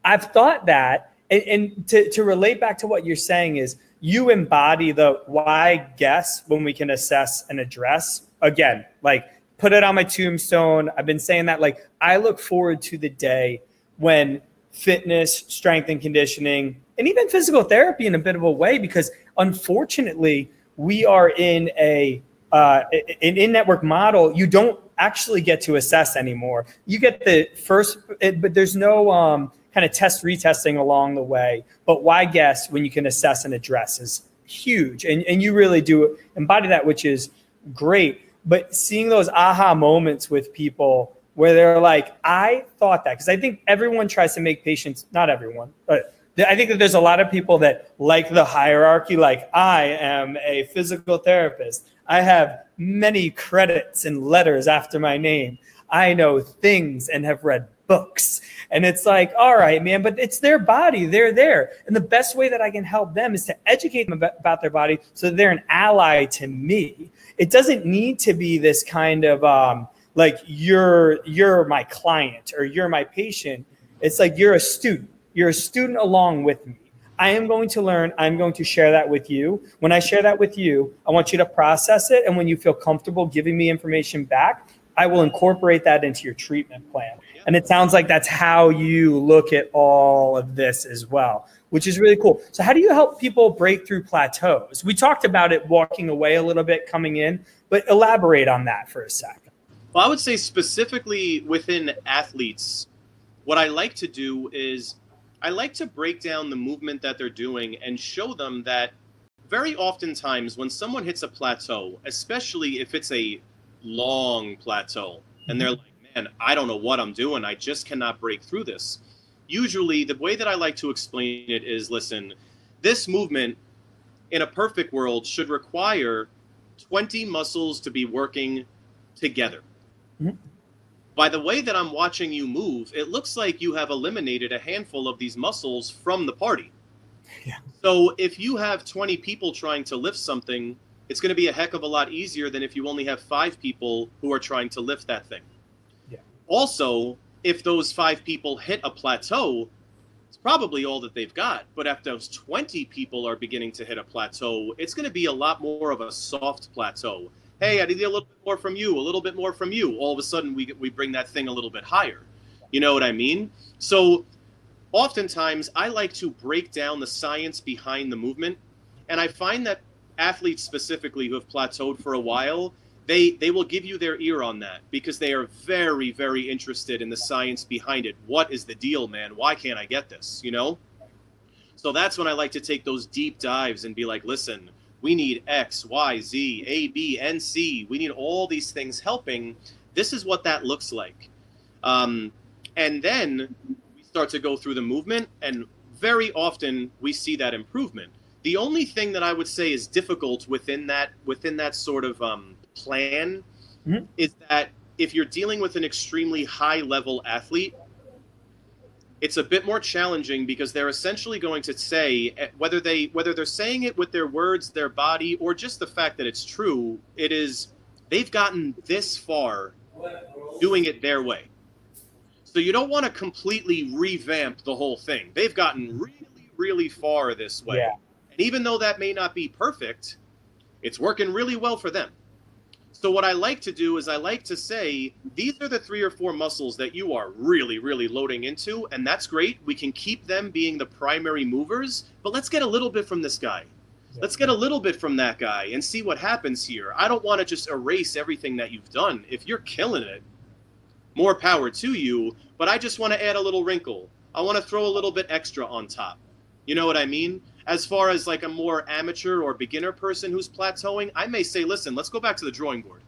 I've thought that and, and to, to relate back to what you're saying is you embody the why guess when we can assess and address. Again like put it on my tombstone. I've been saying that like i look forward to the day when fitness strength and conditioning and even physical therapy in a bit of a way because unfortunately we are in a uh, an in-network model you don't actually get to assess anymore. You get the first but there's no um, kind of test retesting along the way. But why guess when you can assess and address is huge. And, and you really do embody that, which is great. But seeing those aha moments with people where they're like, I thought that, because I think everyone tries to make patients, not everyone, but I think that there's a lot of people that like the hierarchy, like I am a physical therapist. I have many credits and letters after my name. I know things and have read books. And it's like, all right, man, but it's their body. They're there. And the best way that I can help them is to educate them about, their body so they're an ally to me. It doesn't need to be this kind of um, like you're you're my client or you're my patient. It's like you're a student. You're a student along with me. I am going to learn. I'm going to share that with you. When I share that with you, I want you to process it. And when you feel comfortable giving me information back, I will incorporate that into your treatment plan. And it sounds like that's how you look at all of this as well, which is really cool. So, how do you help people break through plateaus? We talked about it walking away a little bit coming in, but elaborate on that for a second. Well, I would say specifically within athletes, what I like to do is I like to break down the movement that they're doing and show them that very oftentimes when someone hits a plateau, especially if it's a long plateau, and they're mm-hmm. like, man, I don't know what I'm doing. I just cannot break through this. Usually, the way that I like to explain it is listen, this movement in a perfect world should require 20 muscles to be working together. Mm-hmm. By the way that I'm watching you move, it looks like you have eliminated a handful of these muscles from the party. Yeah. So if you have 20 people trying to lift something, it's going to be a heck of a lot easier than if you only have five people who are trying to lift that thing. Also, if those five people hit a plateau, it's probably all that they've got. But if those 20 people are beginning to hit a plateau, it's going to be a lot more of a soft plateau hey, I need a little bit more from you, a little bit more from you. All of a sudden, we we bring that thing a little bit higher. You know what I mean? So, oftentimes, I like to break down the science behind the movement, and I find that athletes specifically who have plateaued for a while, they they will give you their ear on that because they are very very interested in the science behind it. What is the deal, man? Why can't I get this? You know. So that's when I like to take those deep dives and be like, listen, we need X, Y, Z, A, B, and C. We need all these things helping. This is what that looks like. Um, and then we start to go through the movement, and very often we see that improvement. The only thing that I would say is difficult within that within that sort of um, plan mm-hmm. is that if you're dealing with an extremely high level athlete, it's a bit more challenging because they're essentially going to say eh, whether they whether they're saying it with their words, their body, or just the fact that it's true. It is they've gotten this far doing it their way. So you don't want to completely revamp the whole thing. They've gotten really, really far this way. Yeah. And even though that may not be perfect, it's working really well for them. So what I like to do is I like to say these are the three or four muscles that you are really really loading into and that's great. We can keep them being the primary movers, but let's get a little bit from this guy. Let's get a little bit from that guy and see what happens here. I don't want to just erase everything that you've done. If you're killing it, more power to you, but I just want to add a little wrinkle. I want to throw a little bit extra on top. You know what I mean? As far as like a more amateur or beginner person who's plateauing, I may say, listen, let's go back to the drawing board.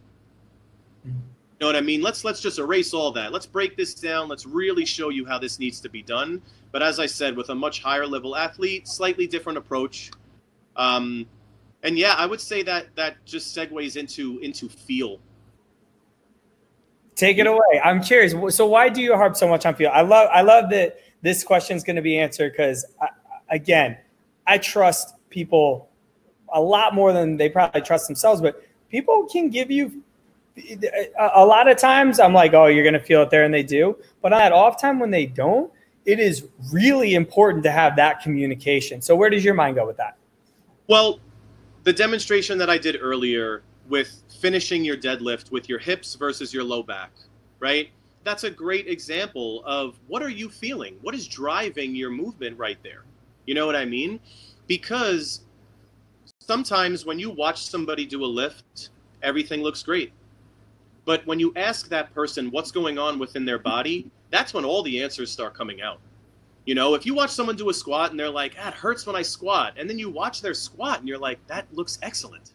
You know what I mean? Let's let's just erase all that. Let's break this down. Let's really show you how this needs to be done. But as I said, with a much higher level athlete, slightly different approach. Um, and yeah, I would say that that just segues into into feel. Take it away. I'm curious. So why do you harp so much on feel? I love I love that this question is going to be answered because again, I trust people a lot more than they probably trust themselves. But people can give you a lot of times. I'm like, oh, you're going to feel it there, and they do. But on that off time when they don't, it is really important to have that communication. So where does your mind go with that? Well, the demonstration that I did earlier with finishing your deadlift with your hips versus your low back, right? That's a great example of what are you feeling? What is driving your movement right there? You know what I mean? Because sometimes when you watch somebody do a lift, everything looks great. But when you ask that person what's going on within their body, that's when all the answers start coming out. You know, if you watch someone do a squat and they're like, ah, it hurts when I squat, and then you watch their squat and you're like, that looks excellent.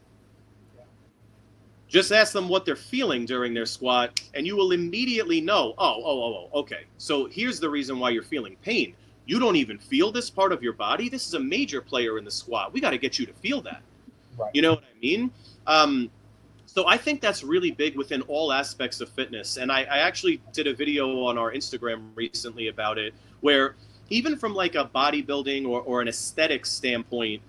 Just ask them what they're feeling during their squat, and you will immediately know, oh, oh, oh, oh, okay. So here's the reason why you're feeling pain you don't even feel this part of your body. This is a major player in the squat. We got to get you to feel that. Right. You know what I mean? Um, So I think that's really big within all aspects of fitness. And I, I actually did a video on our Instagram recently about it, where even from like a bodybuilding or, or an aesthetic standpoint,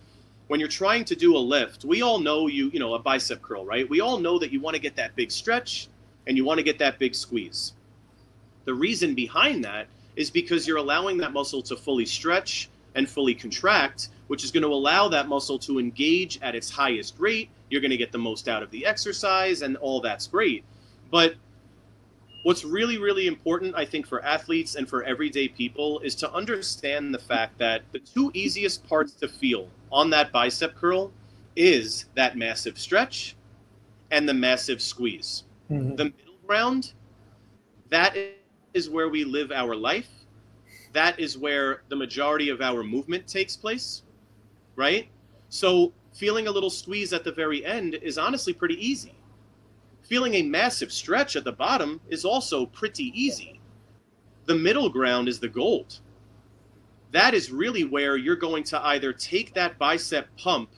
when you're trying to do a lift, we all know you, you know, a bicep curl, right? We all know that you want to get that big stretch and you want to get that big squeeze. The reason behind that is because you're allowing that muscle to fully stretch and fully contract, which is going to allow that muscle to engage at its highest rate. You're going to get the most out of the exercise, and all that's great. But what's really, really important, I think, for athletes and for everyday people is to understand the fact that the two easiest parts to feel on that bicep curl is that massive stretch and the massive squeeze. Mm-hmm. The middle ground, that is where we live our life. That is where the majority of our movement takes place, right? So feeling a little squeeze at the very end is honestly pretty easy. Feeling a massive stretch at the bottom is also pretty easy. The middle ground is the gold. That is really where you're going to either take that bicep pump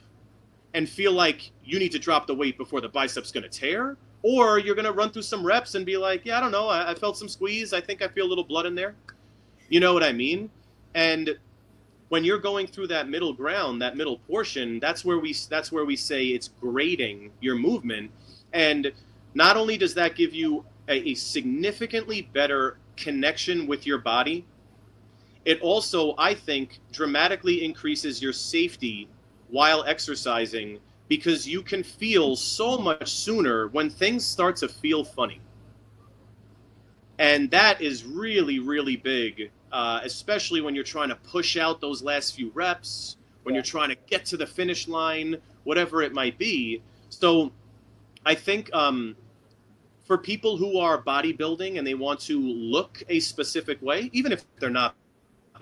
and feel like you need to drop the weight before the bicep's going to tear, or you're going to run through some reps and be like, yeah, I don't know, I, I, felt some squeeze. I think I feel a little blood in there. You know what I mean? And when you're going through that middle ground, that middle portion, that's where we that's where we say it's grading your movement. And not only does that give you a, a significantly better connection with your body, it also, I think, dramatically increases your safety while exercising because you can feel so much sooner when things start to feel funny. And that is really, really big, uh, especially when you're trying to push out those last few reps, when you're trying to get to the finish line, whatever it might be. So I think um, for people who are bodybuilding and they want to look a specific way, even if they're not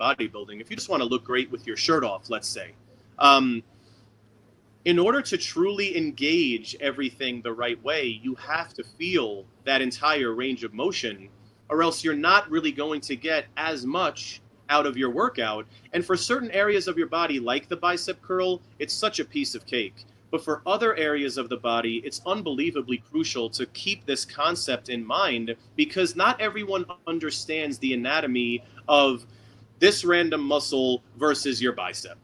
bodybuilding, if you just want to look great with your shirt off, let's say, um, in order to truly engage everything the right way, you have to feel that entire range of motion, or else you're not really going to get as much out of your workout. And for certain areas of your body, like the bicep curl, it's such a piece of cake. But for other areas of the body, it's unbelievably crucial to keep this concept in mind because not everyone understands the anatomy of this random muscle versus your bicep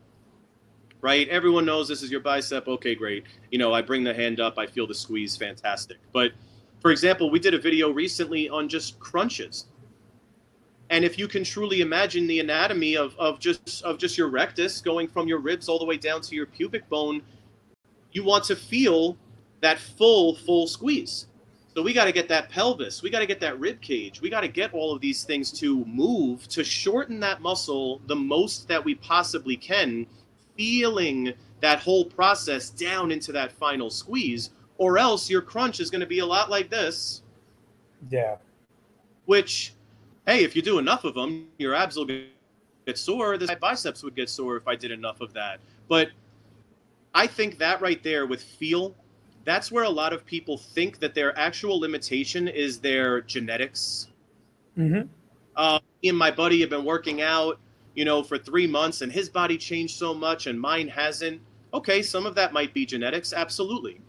right? Everyone knows this is your bicep. Okay, great. You know, I bring the hand up, I feel the squeeze, fantastic. But for example, we did a video recently on just crunches. And if you can truly imagine the anatomy of, of just of just your rectus going from your ribs all the way down to your pubic bone, you want to feel that full, full squeeze. So we got to get that pelvis, we got to get that rib cage, we got to get all of these things to move to shorten that muscle the most that we possibly can feeling that whole process down into that final squeeze, or else your crunch is going to be a lot like this. Yeah. Which, hey, if you do enough of them, your abs will get sore. The biceps would get sore if I did enough of that. But I think that right there with feel, that's where a lot of people think that their actual limitation is their genetics. Mm-hmm. Uh, me and my buddy have been working out you know, for three months and his body changed so much and mine hasn't. Okay, some of that might be genetics, absolutely.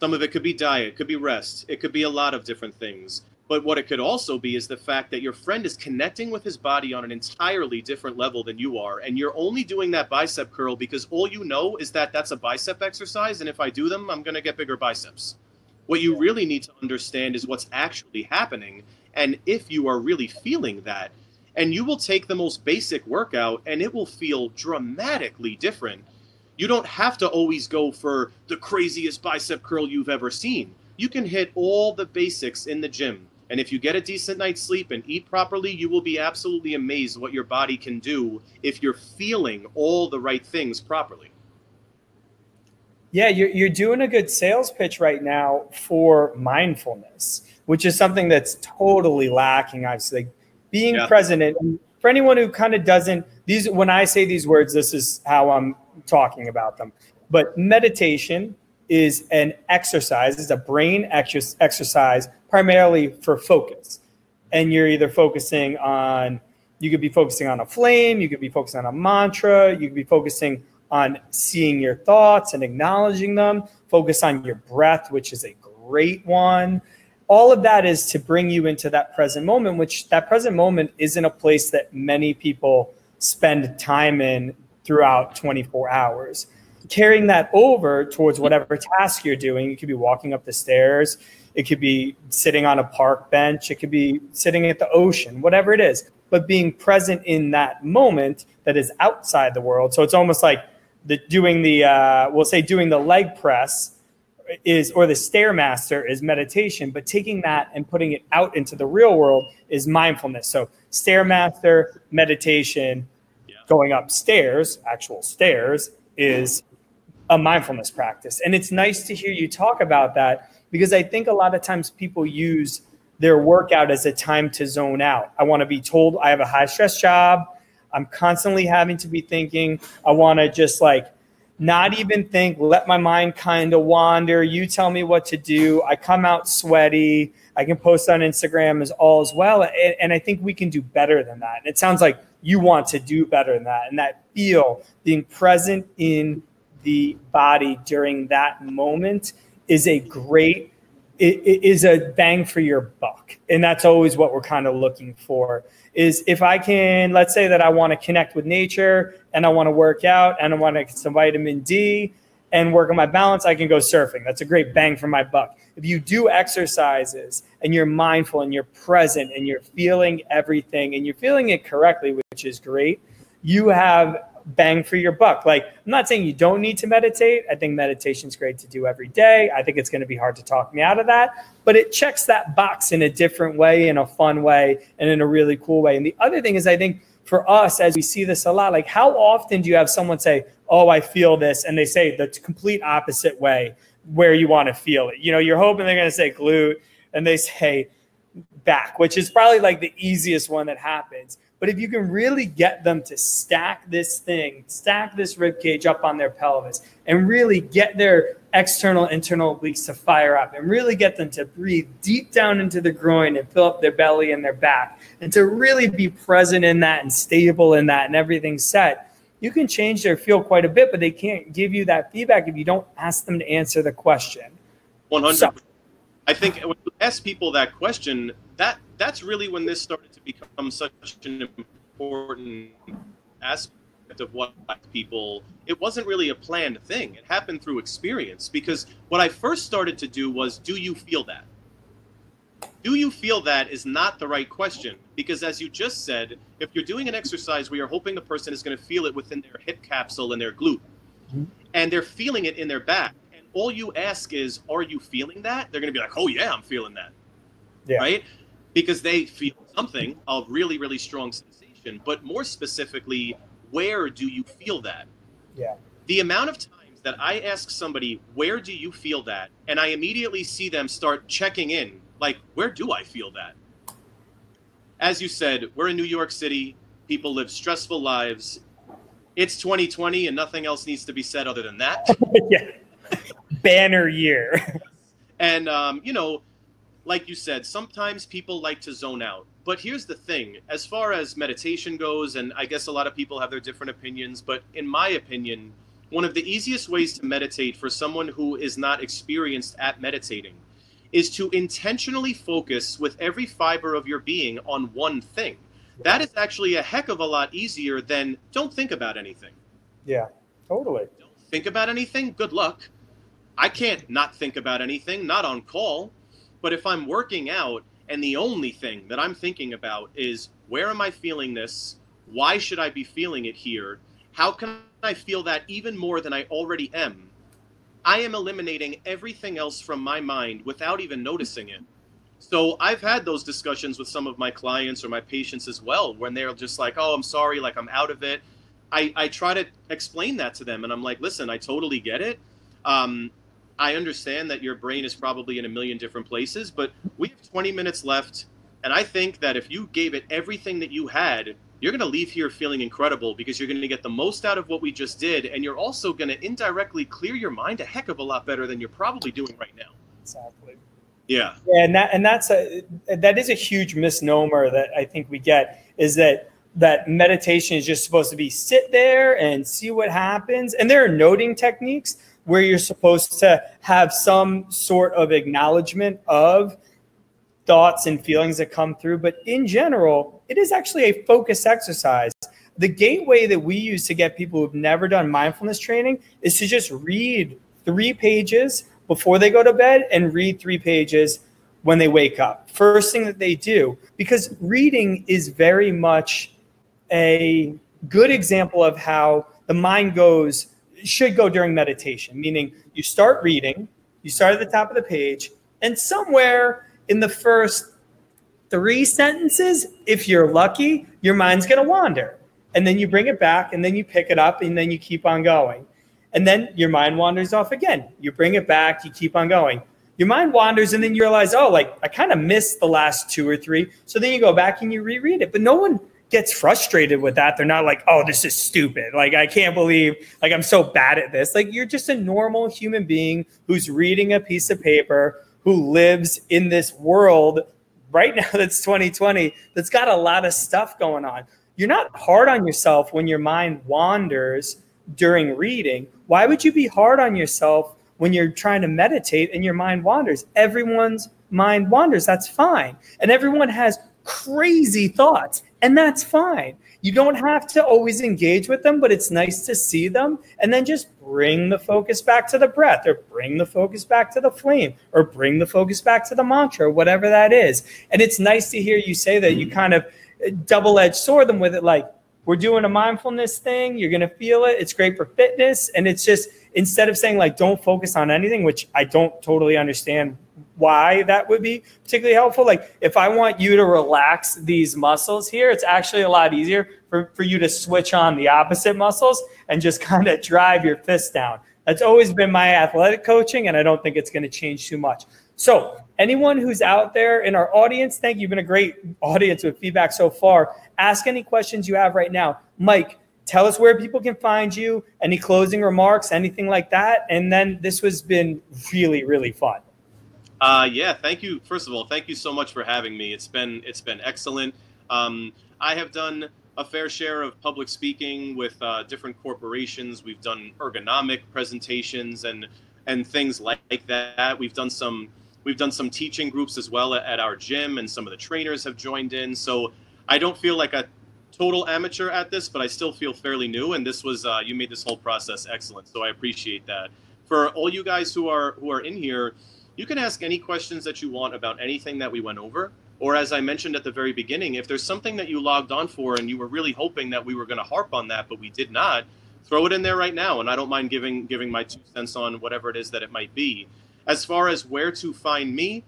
Some of it could be diet, could be rest, it could be a lot of different things. But what it could also be is the fact that your friend is connecting with his body on an entirely different level than you are. And you're only doing that bicep curl because all you know is that that's a bicep exercise. And if I do them, I'm going to get bigger biceps. What you really need to understand is what's actually happening. And if you are really feeling that, and you will take the most basic workout and it will feel dramatically different. You don't have to always go for the craziest bicep curl you've ever seen. You can hit all the basics in the gym. And if you get a decent night's sleep and eat properly, you will be absolutely amazed what your body can do if you're feeling all the right things properly. Yeah, you're, you're doing a good sales pitch right now for mindfulness, which is something that's totally lacking. I've like being yeah. present and for anyone who kind of doesn't these when i say these words this is how i'm talking about them but meditation is an exercise it's a brain ex- exercise primarily for focus and you're either focusing on you could be focusing on a flame you could be focusing on a mantra you could be focusing on seeing your thoughts and acknowledging them focus on your breath which is a great one. All of that is to bring you into that present moment, which that present moment isn't a place that many people spend time in throughout 24 hours. Carrying that over towards whatever task you're doing, you could be walking up the stairs, it could be sitting on a park bench, it could be sitting at the ocean, whatever it is. But being present in that moment that is outside the world. So it's almost like the doing the uh, we'll say doing the leg press is or the stairmaster is meditation, but taking that and putting it out into the real world is mindfulness. So stairmaster meditation, yeah. going upstairs, actual stairs, is a mindfulness practice. And it's nice to hear you talk about that because I think a lot of times people use their workout as a time to zone out. I want to be told I have a high stress job. I'm constantly having to be thinking. I want to just like not even think, let my mind kind of wander. You tell me what to do. I come out sweaty. I can post on Instagram as all as well. And, and, I think we can do better than that. And it sounds like you want to do better than that. And that feel being present in the body during that moment is a great it, it is a bang for your buck and that's always what we're kind of looking for is if i can let's say that i want to connect with nature and i want to work out and i want to get some vitamin d and work on my balance i can go surfing that's a great bang for my buck if you do exercises and you're mindful and you're present and you're feeling everything and you're feeling it correctly which is great you have bang for your buck. Like, I'm not saying you don't need to meditate. I think meditation is great to do every day. I think it's going to be hard to talk me out of that, but it checks that box in a different way, in a fun way, and in a really cool way. And the other thing is, I think for us, as we see this a lot, like, how often do you have someone say, Oh, I feel this? And they say the complete opposite way where you want to feel it. You know, you're hoping they're going to say glute and they say back, which is probably like the easiest one that happens. But if you can really get them to stack this thing, stack this rib cage up on their pelvis, and really get their external, internal obliques to fire up, and really get them to breathe deep down into the groin and fill up their belly and their back, and to really be present in that and stable in that, and everything's set, you can change their feel quite a bit, but they can't give you that feedback if you don't ask them to answer the question. 100. So, I think when you ask people that question, that that's really when this started to become such an important aspect of what people it wasn't really a planned thing. It happened through experience because what i first started to do was do you feel that? Do you feel that is not the right question? Because as you just said if you're doing an exercise where you're hoping the person is going to feel it within their hip capsule and their glute. Mm-hmm. and they're feeling it in their back. And all you ask is are you feeling that? They're going to be like oh yeah i'm feeling that. Yeah. right because they feel something, a really, really strong sensation. But more specifically, where do you feel that? Yeah. The amount of times that I ask somebody, where do you feel that? And I immediately see them start checking in, like, where do I feel that? As you said, we're in New York City. People live stressful lives. It's 2020 and nothing else needs to be said other than that. yeah. Banner year. and, um, you know, like you said, sometimes people like to zone out. But here's the thing as far as meditation goes, and I guess a lot of people have their different opinions, but in my opinion, one of the easiest ways to meditate for someone who is not experienced at meditating is to intentionally focus with every fiber of your being on one thing. That is actually a heck of a lot easier than don't think about anything. Yeah, totally. Don't think about anything? Good luck. I can't not think about anything, not on call. But if I'm working out and the only thing that I'm thinking about is where am I feeling this? Why should I be feeling it here? How can I feel that even more than I already am? I am eliminating everything else from my mind without even noticing it. So I've had those discussions with some of my clients or my patients as well when they're just like, oh, I'm sorry, like I'm out of it. I, I try to explain that to them and I'm like, listen, I totally get it. Um, I understand that your brain is probably in a million different places, but we have 20 minutes left. And I think that if you gave it everything that you had, you're going to leave here feeling incredible because you're going to get the most out of what we just did. And you're also going to indirectly clear your mind a heck of a lot better than you're probably doing right now. Exactly. Yeah. yeah and that, and that's a, that is a huge misnomer that I think we get is that, that meditation is just supposed to be sit there and see what happens. And there are noting techniques, where you're supposed to have some sort of acknowledgement of thoughts and feelings that come through. But in general, it is actually a focus exercise. The gateway that we use to get people who've never done mindfulness training is to just read three pages before they go to bed and read three pages when they wake up. First thing that they do, because reading is very much a good example of how the mind goes, should go during meditation, meaning you start reading, you start at the top of the page, and somewhere in the first three sentences, if you're lucky, your mind's going to wander. And then you bring it back, and then you pick it up, and then you keep on going. And then your mind wanders off again. You bring it back, you keep on going. Your mind wanders, and then you realize, oh, like I kind of missed the last two or three. So then you go back and you reread it. But no one gets frustrated with that. They're not like, oh, this is stupid. Like, I can't believe, like, I'm so bad at this. Like, you're just a normal human being who's reading a piece of paper who lives in this world right now that's 2020 that's got a lot of stuff going on. You're not hard on yourself when your mind wanders during reading. Why would you be hard on yourself when you're trying to meditate and your mind wanders? Everyone's mind wanders. That's fine. And everyone has crazy thoughts, and that's fine. You don't have to always engage with them, but it's nice to see them and then just bring the focus back to the breath or bring the focus back to the flame or bring the focus back to the mantra, whatever that is. And it's nice to hear you say that you kind of uh, double edged sword them with it like, we're doing a mindfulness thing. You're going to feel it. It's great for fitness. And it's just instead of saying like, don't focus on anything, which I don't totally understand why that would be particularly helpful. Like if I want you to relax these muscles here, it's actually a lot easier for, for you to switch on the opposite muscles and just kind of drive your fist down. That's always been my athletic coaching, and I don't think it's going to change too much. So, anyone who's out there in our audience, thank you. You've been a great audience with feedback so far. Ask any questions you have right now. Mike, tell us where people can find you, any closing remarks, anything like that. And then this has been really, really fun. Uh, yeah, thank you. First of all, thank you so much for having me. It's been it's been excellent. Um, I have done a fair share of public speaking with uh, different corporations. We've done ergonomic presentations and and things like that. We've done some we've done some teaching groups as well at, our gym, and some of the trainers have joined in. So I don't feel like a total amateur at this, but I still feel fairly new. And this was uh, you made this whole process excellent, so I appreciate that. For all you guys who are who are in here you can ask any questions that you want about anything that we went over. Or, as I mentioned at the very beginning, if there's something that you logged on for and you were really hoping that we were going to harp on that, but we did not, throw it in there right now. And I don't mind giving giving my two cents on whatever it is that it might be. As far as where to find me,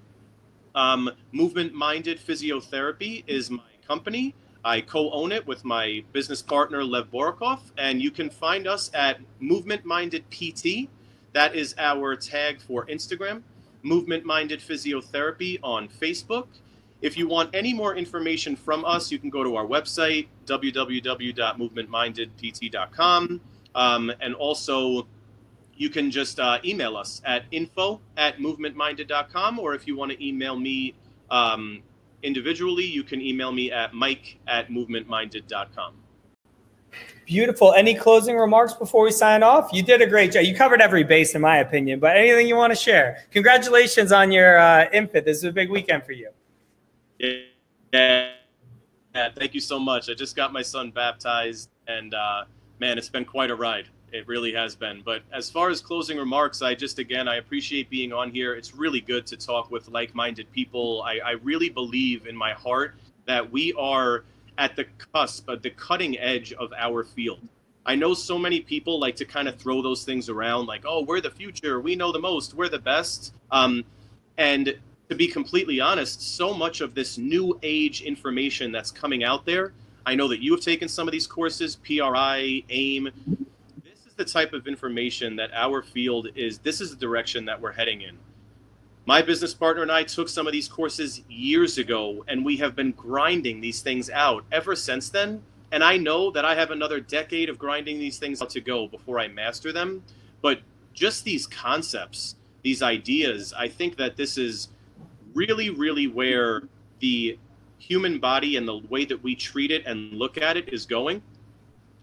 um, Movement Minded Physiotherapy is my company. I co-own it with my business partner Lev Borokov, and you can find us at Movement Minded PT. That is our tag for Instagram. Movement Minded Physiotherapy on Facebook. If you want any more information from us, you can go to our website, www.movementmindedpt.com. Um, and also, you can just uh, email us at info at movementminded.com. Or if you want to email me um, individually, you can email me at mike at movementminded.com. Beautiful. Any closing remarks before we sign off? You did a great job. You covered every base, in my opinion. But anything you want to share? Congratulations on your uh, infant. This is a big weekend for you. Yeah. yeah. Thank you so much. I just got my son baptized, and uh, man, it's been quite a ride. It really has been. But as far as closing remarks, I just again I appreciate being on here. It's really good to talk with like-minded people. I, I really believe in my heart that we are at the cusp, at the cutting edge of our field. I know so many people like to kind of throw those things around, like, "Oh, we're the future. We know the most. We're the best." Um, and to be completely honest, so much of this new age information that's coming out there. I know that you have taken some of these courses, PRI, AIM. This is the type of information that our field is. This is the direction that we're heading in. My business partner and I took some of these courses years ago, and we have been grinding these things out ever since then. And I know that I have another decade of grinding these things out to go before I master them. But just these concepts, these ideas, I think that this is really, really where the human body and the way that we treat it and look at it is going.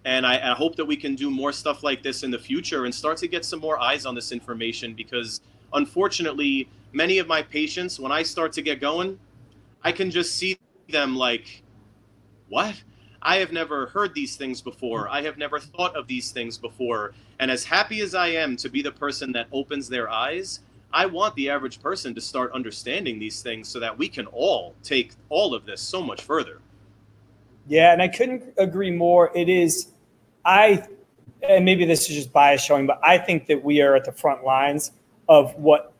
And I, I, hope that we can do more stuff like this in the future and start to get some more eyes on this information because unfortunately, many of my patients, when I start to get going, I can just see them like, what? I have never heard these things before. I have never thought of these things before. And as happy as I am to be the person that opens their eyes, I want the average person to start understanding these things so that we can all take all of this so much further. Yeah, and I couldn't agree more. It is, I, and maybe this is just bias showing, but I think that we are at the front lines of what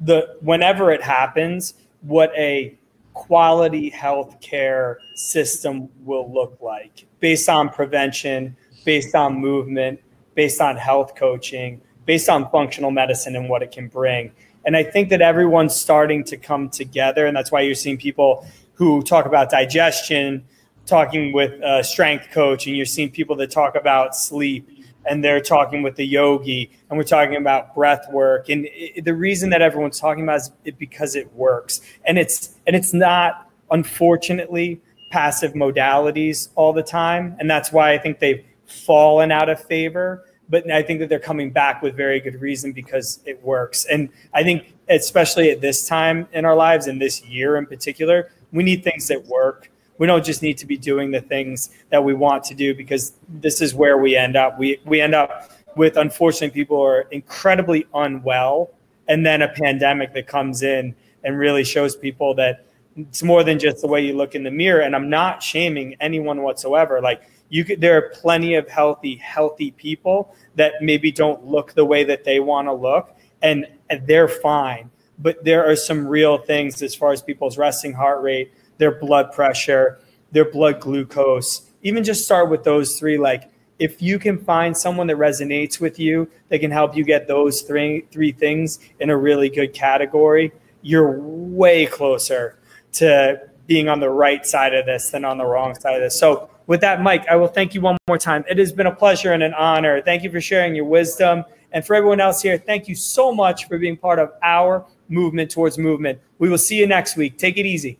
the, whenever it happens, what a quality health care system will look like based on prevention, based on movement, based on health coaching, based on functional medicine and what it can bring. And I think that everyone's starting to come together. And that's why you're seeing people who talk about digestion talking with a strength coach, and you're seeing people that talk about sleep and they're talking with the yogi and we're talking about breath work. And it, the reason that everyone's talking about is because it works. And it's and it's not unfortunately passive modalities all the time. And that's why i think they've fallen out of favor. But i think that they're coming back with very good reason because it works. And i think especially at this time in our lives and this year in particular we need things that work we don't just need to be doing the things that we want to do because this is where we end up. We we end up with unfortunately people are incredibly unwell, and then a pandemic that comes in and really shows people that it's more than just the way you look in the mirror. And I'm not shaming anyone whatsoever. Like you could, there are plenty of healthy, healthy people that maybe don't look the way that they want to look, and, and they're fine. But there are some real things as far as people's resting heart rate, their blood pressure, their blood glucose. Even just start with those three. Like if you can find someone that resonates with you, that can help you get those three three things in a really good category, you're way closer to being on the right side of this than on the wrong side of this. So with that, Mike, I will thank you one more time. It has been a pleasure and an honor. Thank you for sharing your wisdom. And for everyone else here, thank you so much for being part of our movement towards movement. We will see you next week. Take it easy.